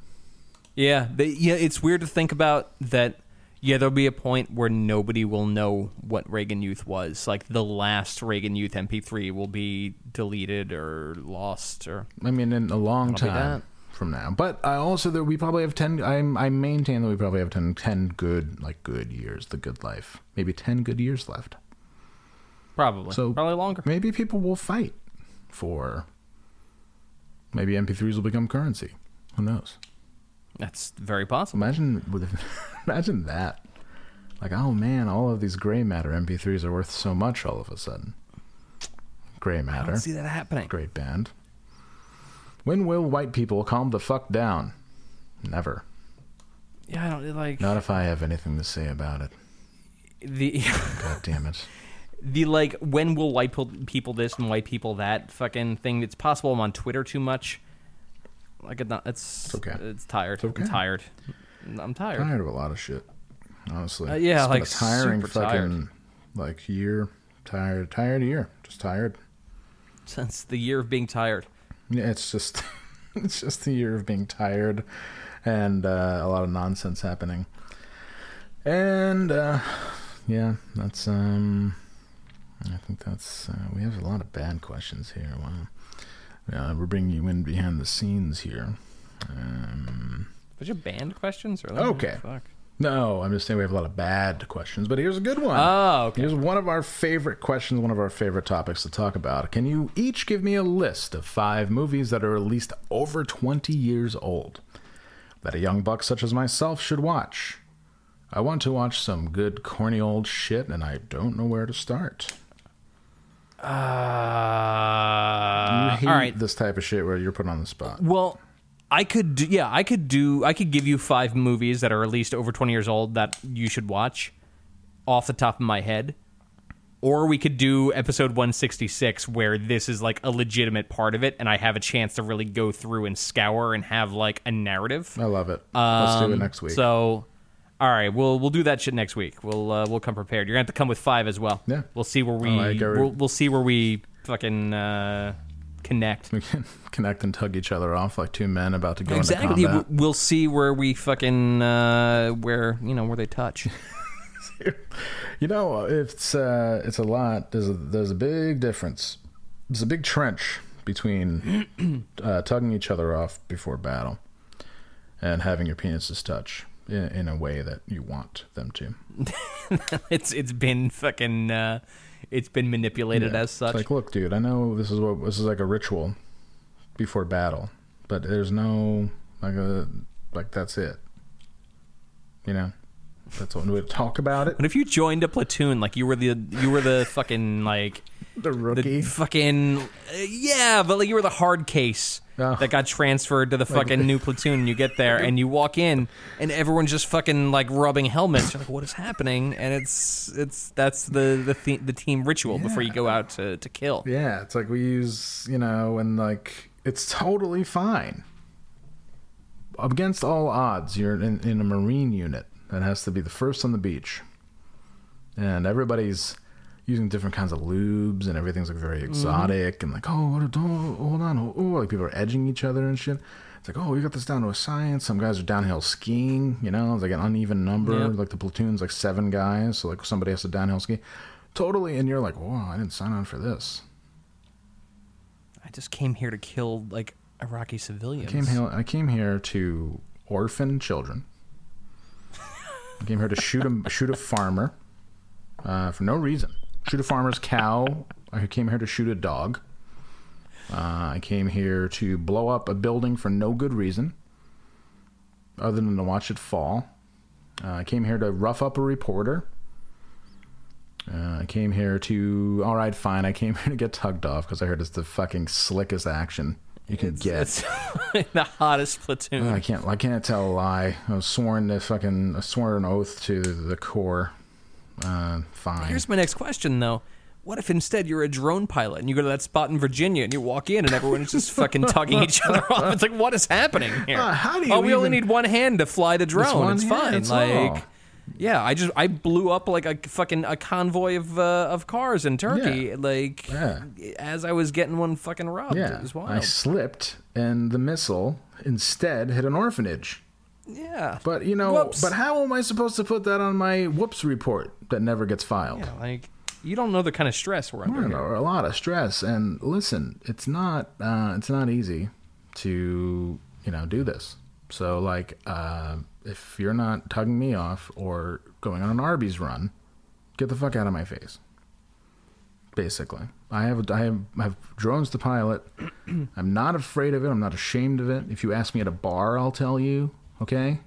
yeah, they, yeah, it's weird to think about that. Yeah, there'll be a point where nobody will know what Reagan Youth was. Like the last Reagan Youth MP3 will be deleted or lost or I mean, in a long time from now. But I also that we probably have ten. I I maintain that we probably have 10, 10 good like good years, the good life, maybe ten good years left. probably So probably longer. Maybe people will fight for. Maybe MP3s will become currency. Who knows? That's very possible. Imagine with, imagine that. Like, oh man, all of these gray matter MP3s are worth so much all of a sudden. Gray matter. I see that happening. Great band. When will white people calm the fuck down? Never. Yeah, I don't like Not if I have anything to say about it. the God damn it. the like when will white people people this and white people that fucking thing. It's possible I'm on Twitter too much. Like it's, not, it's okay. It's tired. okay. I'm tired. I'm tired. Tired of a lot of shit. Honestly. Uh, yeah, It's been like, a tiring fucking tired. like year. Tired tired year. Just tired. Since the year of being tired. Yeah, it's just it's just the year of being tired and uh, a lot of nonsense happening. And uh, yeah, that's um I think that's uh, we have a lot of bad questions here. Wow. Uh, we're bringing you in behind the scenes here. Um, Was your band questions or Okay. Fuck. no, I'm just saying we have a lot of bad questions, but here's a good one. Oh, okay. Here's one of our favorite questions, one of our favorite topics to talk about. Can you each give me a list of five movies that are at least over 20 years old that a young buck such as myself should watch? I want to watch some good, corny old shit, and I don't know where to start. Uh, you hate all right. this type of shit where you're put on the spot. Well, I could do, yeah, I could do I could give you five movies that are at least over 20 years old that you should watch off the top of my head. Or we could do episode 166 where this is like a legitimate part of it and I have a chance to really go through and scour and have like a narrative. I love it. Let's do it Um, next week. So all right, we'll we'll do that shit next week. We'll uh, we'll come prepared. You're gonna have to come with five as well. Yeah. We'll see where we we'll, we'll see where we fucking uh, connect. We can connect and tug each other off like two men about to go Exactly. into combat. We'll see where we fucking uh, where you know where they touch. You know, it's uh, it's a lot. There's a there's a big difference. There's a big trench between uh, tugging each other off before battle and having your penises touch in, in a way that you want them to. it's it's been fucking uh, it's been manipulated Yeah. as such. It's like, look, dude, I know this is what this is like a ritual before battle, but there's no like a like that's it. You know, that's what we talk about it. What if you joined a platoon like you were the you were the fucking like The rookie. the fucking uh, yeah, but like you were the hard case Oh. that got transferred to the fucking new platoon. And you get there and you walk in and everyone's just fucking like rubbing helmets. You're like, what is happening? And it's it's that's the the the, the team ritual before you go out to to kill. Yeah, it's like we use, you know, and like it's totally fine. Against all odds, you're in, in a Marine unit that has to be the first on the beach. And everybody's using different kinds of lubes and everything's like very exotic and like, oh, what, oh, hold on. Oh, like people are edging each other and shit. It's like, oh, we got this down to a science. Some guys are downhill skiing, you know, it's like an uneven number. Yep. Like the platoon's like seven guys. So like somebody has to downhill ski. Totally. And you're like, whoa, I didn't sign on for this. I just came here to kill like Iraqi civilians. I came here. I came here to orphan children. I came here to shoot a shoot a farmer uh, for no reason. Shoot a farmer's cow. I came here to shoot a dog. Uh, I came here to blow up a building for no good reason, other than to watch it fall. Uh, I came here to rough up a reporter. Uh, I came here to. All right, fine. I came here to get tugged off because I heard it's the fucking slickest action you can get. It's the hottest platoon. I can't. I can't tell a lie. I was sworn to fucking. I swore an oath to the core. Uh, fine. Here's my next question, though. What if instead you're a drone pilot and you go to that spot in Virginia and you walk in and everyone's just fucking tugging each other off? It's like, what is happening here? Uh, how do you oh, we only need one hand to fly the drone. one It's hand, fine. that's like, all. yeah, I just I blew up like a fucking a convoy of uh, of cars in Turkey. Yeah. Like Yeah. as I was getting one fucking robbed. yeah. It was I slipped, and the missile instead hit an orphanage. Yeah, But you know. Whoops. But how am I supposed to put that on my whoops report that never gets filed? yeah, like you don't know the kind of stress we're under. know, a lot of stress. And listen, it's not uh, it's not easy to you know do this. So like, uh, if you're not tugging me off or going on an Arby's run, get the fuck out of my face. Basically, I have I have, I have drones to pilot. I'm not afraid of it. I'm not ashamed of it. If you ask me at a bar, I'll tell you. Okay.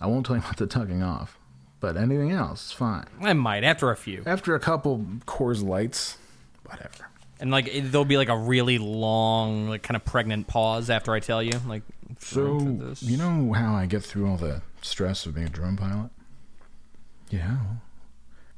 I won't tell you about the tugging off, but anything else, it's fine. I might after a few. After a couple Coors Lights, whatever. And like it, there'll be like a really long, like kind of pregnant pause after I tell you, like. So "After this." you know how I get through all the stress of being a drone pilot? Yeah,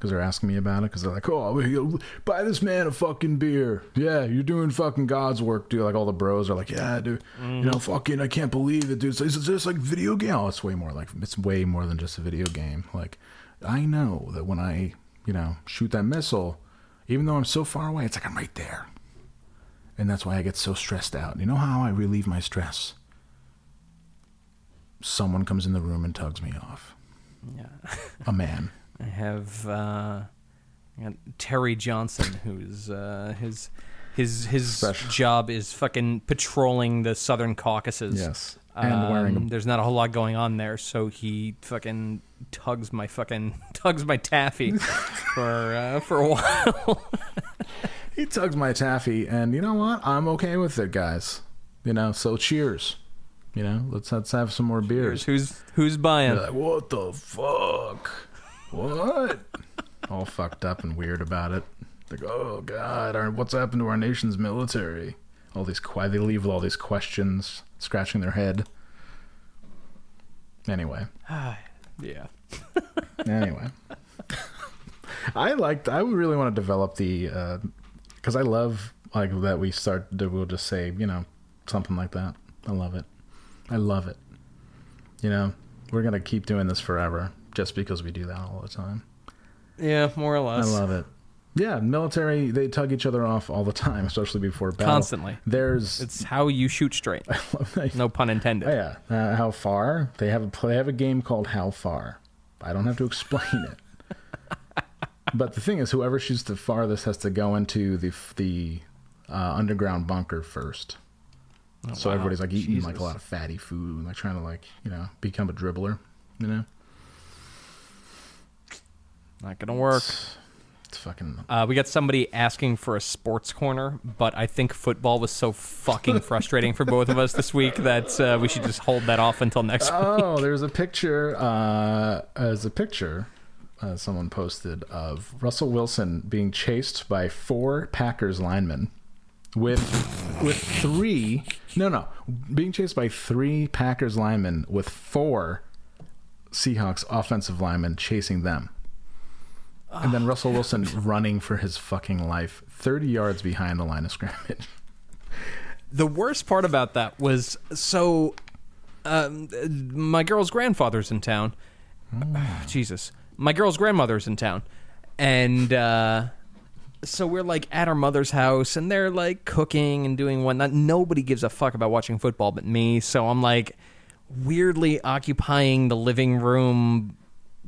because they're asking me about it. Because they're like, "Oh, buy this man a fucking beer." Yeah, you're doing fucking God's work, dude. Like all the bros are like, "Yeah, dude, you know, mm-hmm. fucking, I can't believe it, dude. So it's just like video game. Oh, it's way more like it's way more than just a video game. Like, I know that when I, you know, shoot that missile, even though I'm so far away, it's like I'm right there, and that's why I get so stressed out. You know how I relieve my stress? someone comes in the room and tugs me off. Yeah. A man. I have uh, Terry Johnson, who's uh, his his his Special. job is fucking patrolling the Southern Caucasus. Yes. And wearing a- Um, There's not a whole lot going on there, so he fucking tugs my fucking tugs my taffy for uh, for a while. He tugs my taffy, and you know what? I'm okay with it, guys. You know, so cheers. You know, let's let's have some more beers. who's who's buying? Like, what the fuck? What? All fucked up and weird about it. Like, oh god, our, what's happened to our nation's military? All these que- they leave with all these questions, scratching their head. Anyway, ah, yeah. anyway, I liked. I would really want to develop the uh, because I love like that we start. That we'll just say you know something like that. I love it. I love it. You know, we're gonna keep doing this forever just because we do that all the time. Yeah, more or less. I love it. Yeah, military they tug each other off all the time, especially before battle. Constantly. There's It's how you shoot straight. No pun intended. Oh, yeah, uh, how far? They have a they have a game called How Far. I don't have to explain it. but the thing is, whoever shoots the farthest has to go into the the uh, underground bunker first. so Oh, wow. everybody's like eating like a lot of fatty food, and like trying to like you know become a dribbler. You know, Not gonna work. it's fucking Uh, we got somebody asking for a sports corner, but I think football was so fucking frustrating for both of us this week that uh, we should just hold that off until next week. oh, there's a picture. Uh, as a picture, uh, someone posted of Russell Wilson being chased by four Packers linemen, with with three. No, no, being chased by three Packers linemen with four Seahawks offensive linemen chasing them. And then Russell Wilson running for his fucking life, 30 yards behind the line of scrimmage. The worst part about that was so. Um, my girl's grandfather's in town. Jesus, my girl's grandmother's in town, and uh, so we're like at our mother's house, and they're like cooking and doing whatnot. Nobody gives a fuck about watching football but me, so I'm like weirdly occupying the living room.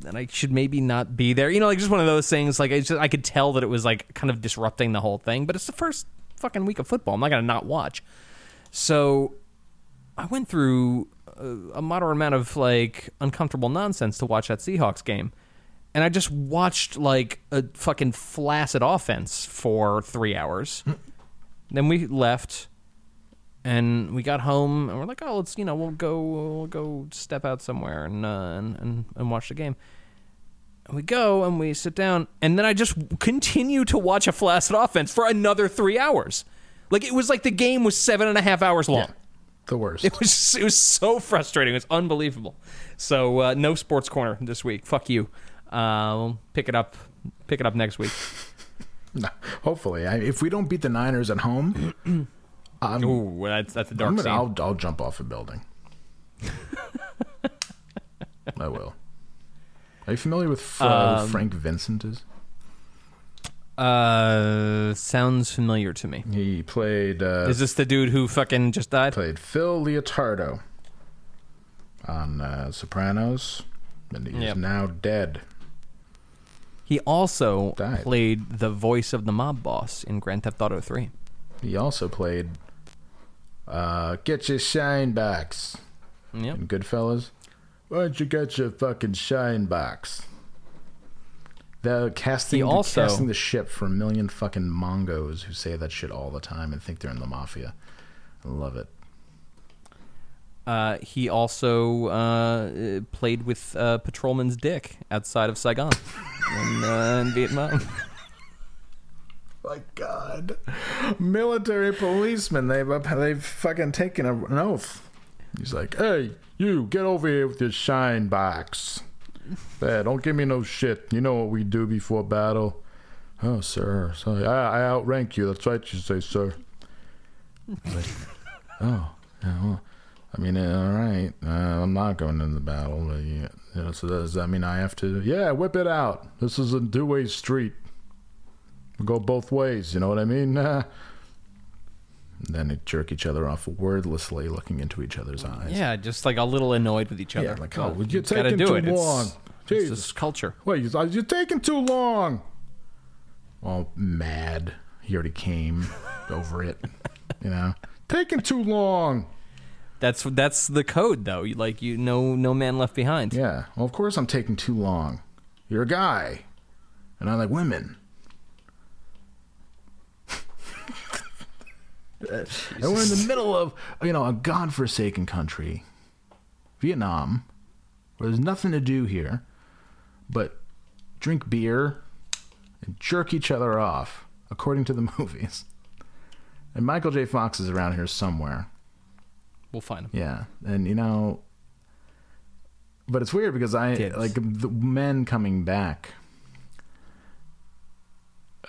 And I should maybe not be there, you know, like just one of those things. Like I just, I could tell that it was like kind of disrupting the whole thing. But it's the first fucking week of football. I'm not gonna not watch. So I went through a, a moderate amount of like uncomfortable nonsense to watch that Seahawks game. And I just watched like a fucking flaccid offense for three hours. then we left and we got home and we're like, oh, let's, you know, we'll go, we'll go step out somewhere and, uh, and, and, and watch the game. And we go and we sit down, and then I just continue to watch a flaccid offense for another three hours. Like it was like the game was seven and a half hours long. The worst. It was it was so frustrating. It was unbelievable. So uh, no sports corner this week. Fuck you. Uh, we'll pick it up. Pick it up next week. No, hopefully, I, if we don't beat the Niners at home, I'm, Ooh, that's that's a dark I'm gonna, scene. I'll, I'll jump off a building. I will. Are you familiar with Um, Frank Vincent? Is Uh, sounds familiar to me. he played? Uh, Is this the dude who fucking just died? played Phil Leotardo on uh, Sopranos, and he's Yep. now dead. He also Died. played the voice of the mob boss in Grand Theft Auto 3. He also played uh, "Get Your Shine Box" Yep. in Goodfellas. Why don't you get your fucking shine box? The casting, He also- casting the ship for a million fucking mongos who say that shit all the time and think they're in the mafia. I love it. Uh, he also uh, played with uh, Patrolman's dick outside of Saigon in, uh, in Vietnam. My God, military policemen. They've they've fucking taken a, an oath. He's like, hey, you get over here with your shine box. Hey, don't give me no shit. You know what we do before battle. Oh, sir. Sorry, I, I outrank you. That's right, you say, sir. Like, oh, yeah, well, I mean, uh, all right. Uh, I'm not going into the battle. But, yeah, you know, so does that mean I have to? Yeah, whip it out. This is a two-way street. Go both ways. You know what I mean? Uh, then they jerk each other off wordlessly, looking into each other's eyes. yeah, just like a little annoyed with each other. Yeah, like, Well, oh, you're taking too it. It's- long. It's, Jesus. this culture. Wait, you're, you're taking too long. All mad. He already came over it. You know, taking too long. That's that's the code, though. You, like you, no no man left behind. Yeah. Well, of course I'm taking too long. You're a guy, and I like women. And we're in the middle of you know a godforsaken country, Vietnam, where there's nothing to do here, but drink beer and jerk each other off, according to the movies. And Michael J. Fox is around here somewhere. We'll find him. Yeah, and you know, but it's weird because I Kids. like the men coming back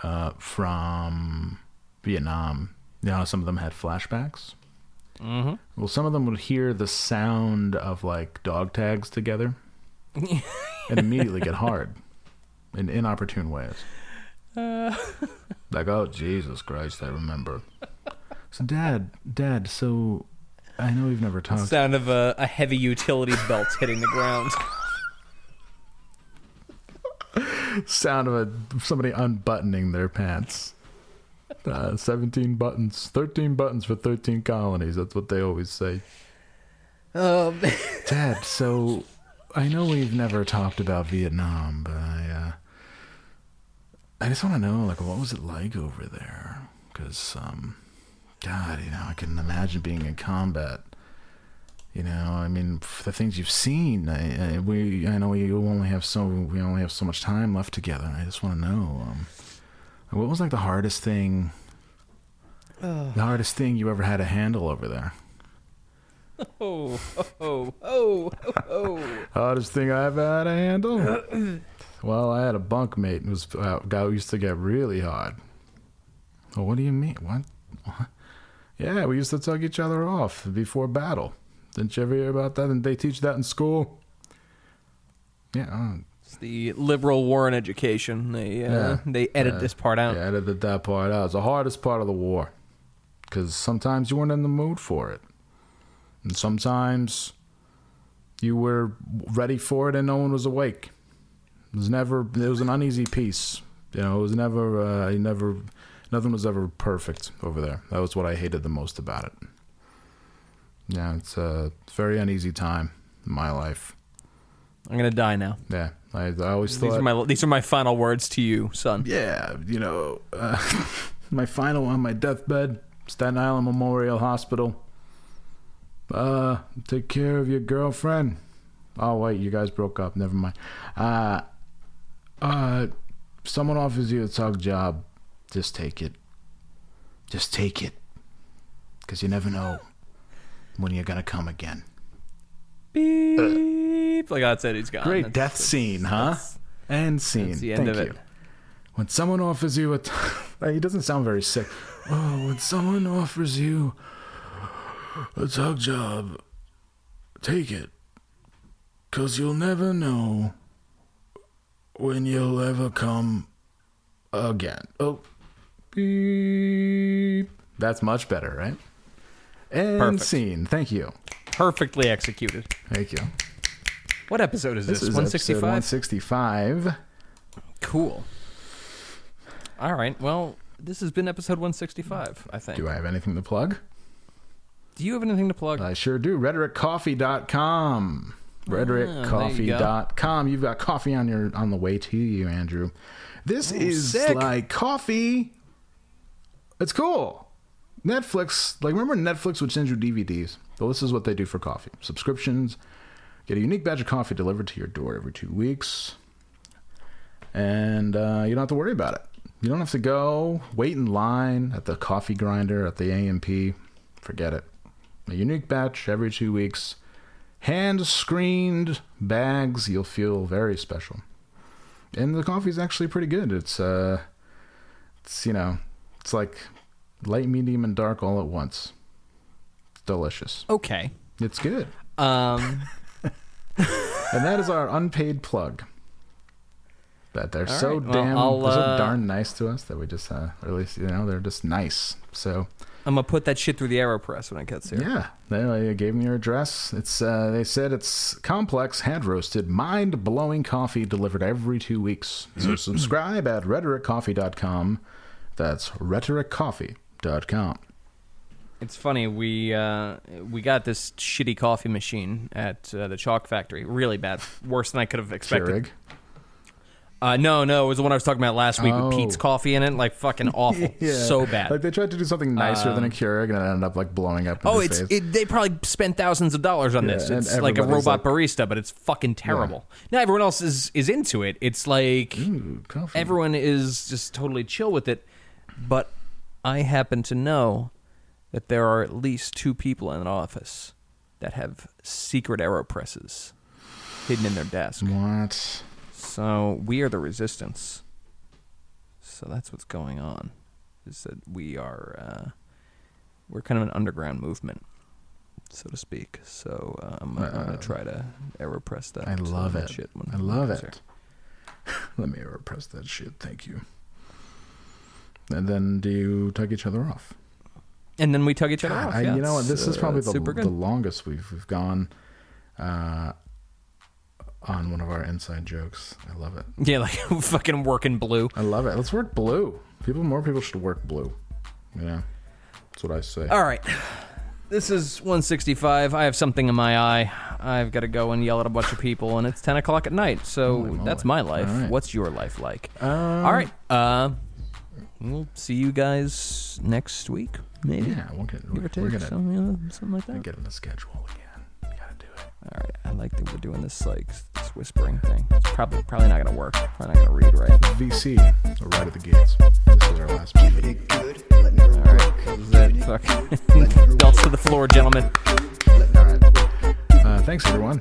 uh, from Vietnam. How some of them had flashbacks. Mm-hmm. Well, some of them would hear the sound of like dog tags together, and immediately get hard in inopportune ways. like, oh Jesus Christ, I remember. So, Dad, Dad, so I know we've never talked. Sound of a, a heavy utility belt hitting the ground. sound of a, somebody unbuttoning their pants. Uh, 17 buttons, 13 buttons for 13 colonies. That's what they always say. Um, Dad, so I know we've never talked about Vietnam, but I, uh, I just want to know, like, what was it like over there? Because, um, God, you know, I can imagine being in combat. You know, I mean, the things you've seen. I, I, we, I know we only have so we only have so much time left together. I just want to know, um, what was like the hardest thing, the hardest thing you ever had to handle over there? oh, oh, oh, oh, Hardest thing I ever had to handle? well, I had a bunkmate who was uh, guy who used to get really hard. Oh, what do you mean? What? what? Yeah, we used to tug each other off before battle. Didn't you ever hear about that? Didn't they teach that in school? Yeah, uh, the liberal war and education. They uh, Yeah. they edit Yeah. this part out. I edited that part out. It's the hardest part of the war. Because sometimes you weren't in the mood for it. And sometimes you were ready for it and no one was awake. It was never, it was an uneasy peace. You know, it was never, uh, you never, nothing was ever perfect over there. That was what I hated the most about it. Yeah, it's a very uneasy time in my life. I'm gonna die now. Yeah, I, I always These thought. are my these are my final words to you, son. yeah, you know, uh, my final on my deathbed, Staten Island Memorial Hospital. Uh, take care of your girlfriend. Oh wait, you guys broke up. Never mind. Uh, uh, someone offers you a tug job, just take it. Just take it, cause you never know when you're gonna come again. Beep. Like that's it. He's gone. Great That's- death scene, huh? And scene. that's the end Thank of you. it. When someone offers you a, t- he doesn't sound very sick. Oh, when someone offers you a tug job, take it, cause you'll never know when you'll ever come again. Oh, beep. That's much better, right? And Perfect. scene. Thank you. Perfectly executed. Thank you. What episode is this? This is One episode 165. Cool. All right. Well, this has been episode one sixty five. I think. Do I have anything to plug? Do you have anything to plug? I sure do. RhetoricCoffee.com. Ah, RhetoricCoffee.com. You've got coffee on your on the way to you, Andrew. This is sick. like coffee. It's cool. Netflix, like remember Netflix would send you DVDs. Well, this is what they do for coffee. Subscriptions. Get a unique batch of coffee delivered to your door every two weeks. And uh, you don't have to worry about it. You don't have to go wait in line at the coffee grinder at the A&P. Forget it. A unique batch every two weeks. Hand screened bags. You'll feel very special. And the coffee's actually pretty good. It's uh it's you know, it's like light, medium, and dark all at once. Delicious. Okay. It's good. Um. And that is our unpaid plug. That they're All so right. Well, damn I'll, they're so uh, darn nice to us that we just uh release you know, they're just nice. So I'm gonna put that shit through the AeroPress when it gets here. Yeah, they gave me your address. It's uh, they said it's complex, hand roasted, mind blowing coffee delivered every two weeks. So subscribe at rhetoriccoffee.com. That's rhetoriccoffee.com. It's funny we uh, we got this shitty coffee machine at uh, the Chalk Factory. Really bad, worse than I could have expected. Keurig. Uh, no, no, it was the one I was talking about last week Oh. with Peet's coffee in it. Like fucking awful, so bad. Like they tried to do something nicer than a Um, Keurig, and it ended up like blowing up. In Oh, his it's face. it, they probably spent thousands of dollars on Yeah, this. and It's like a everybody's robot like- barista, but it's fucking terrible. Now everyone else is is into it. It's like Ooh, coffee. everyone is just totally chill with it. But I happen to know that there are at least two people in an office that have secret aeropresses hidden in their desk. What? So we are the resistance. So that's what's going on. Is that we are uh, we're kind of an underground movement, so to speak. So um, I'm Uh, gonna try to aeropress that. I love that it. Shit I love it. Let me repress that shit. Thank you. And then do you tug each other off? And then we tug each other off. I, Yeah, you know what? This is uh, probably the, super the longest we've, we've gone uh, on one of our inside jokes. I love it. Yeah, like fucking working blue. I love it. Let's work blue. People, more people should work blue. Yeah, that's what I say. All right. This is 165. I have something in my eye. I've got to go and yell at a bunch of people, and it's 10 o'clock at night. So that's my life. Right. What's your life like? Um, All right. Uh, we'll see you guys next week, maybe. Yeah, we'll get. Give or We're, take, we're gonna something, you know, something like that. get in the schedule again. Gotta do it. All right. I like that we're doing this like this whispering thing. It's probably probably not gonna work. Probably not gonna read right. VC, we're right at the gates. This is our last. Giving it good, letting her All right. work. Is that fucking belts to the floor, gentlemen? Letting her work. Uh, thanks, everyone.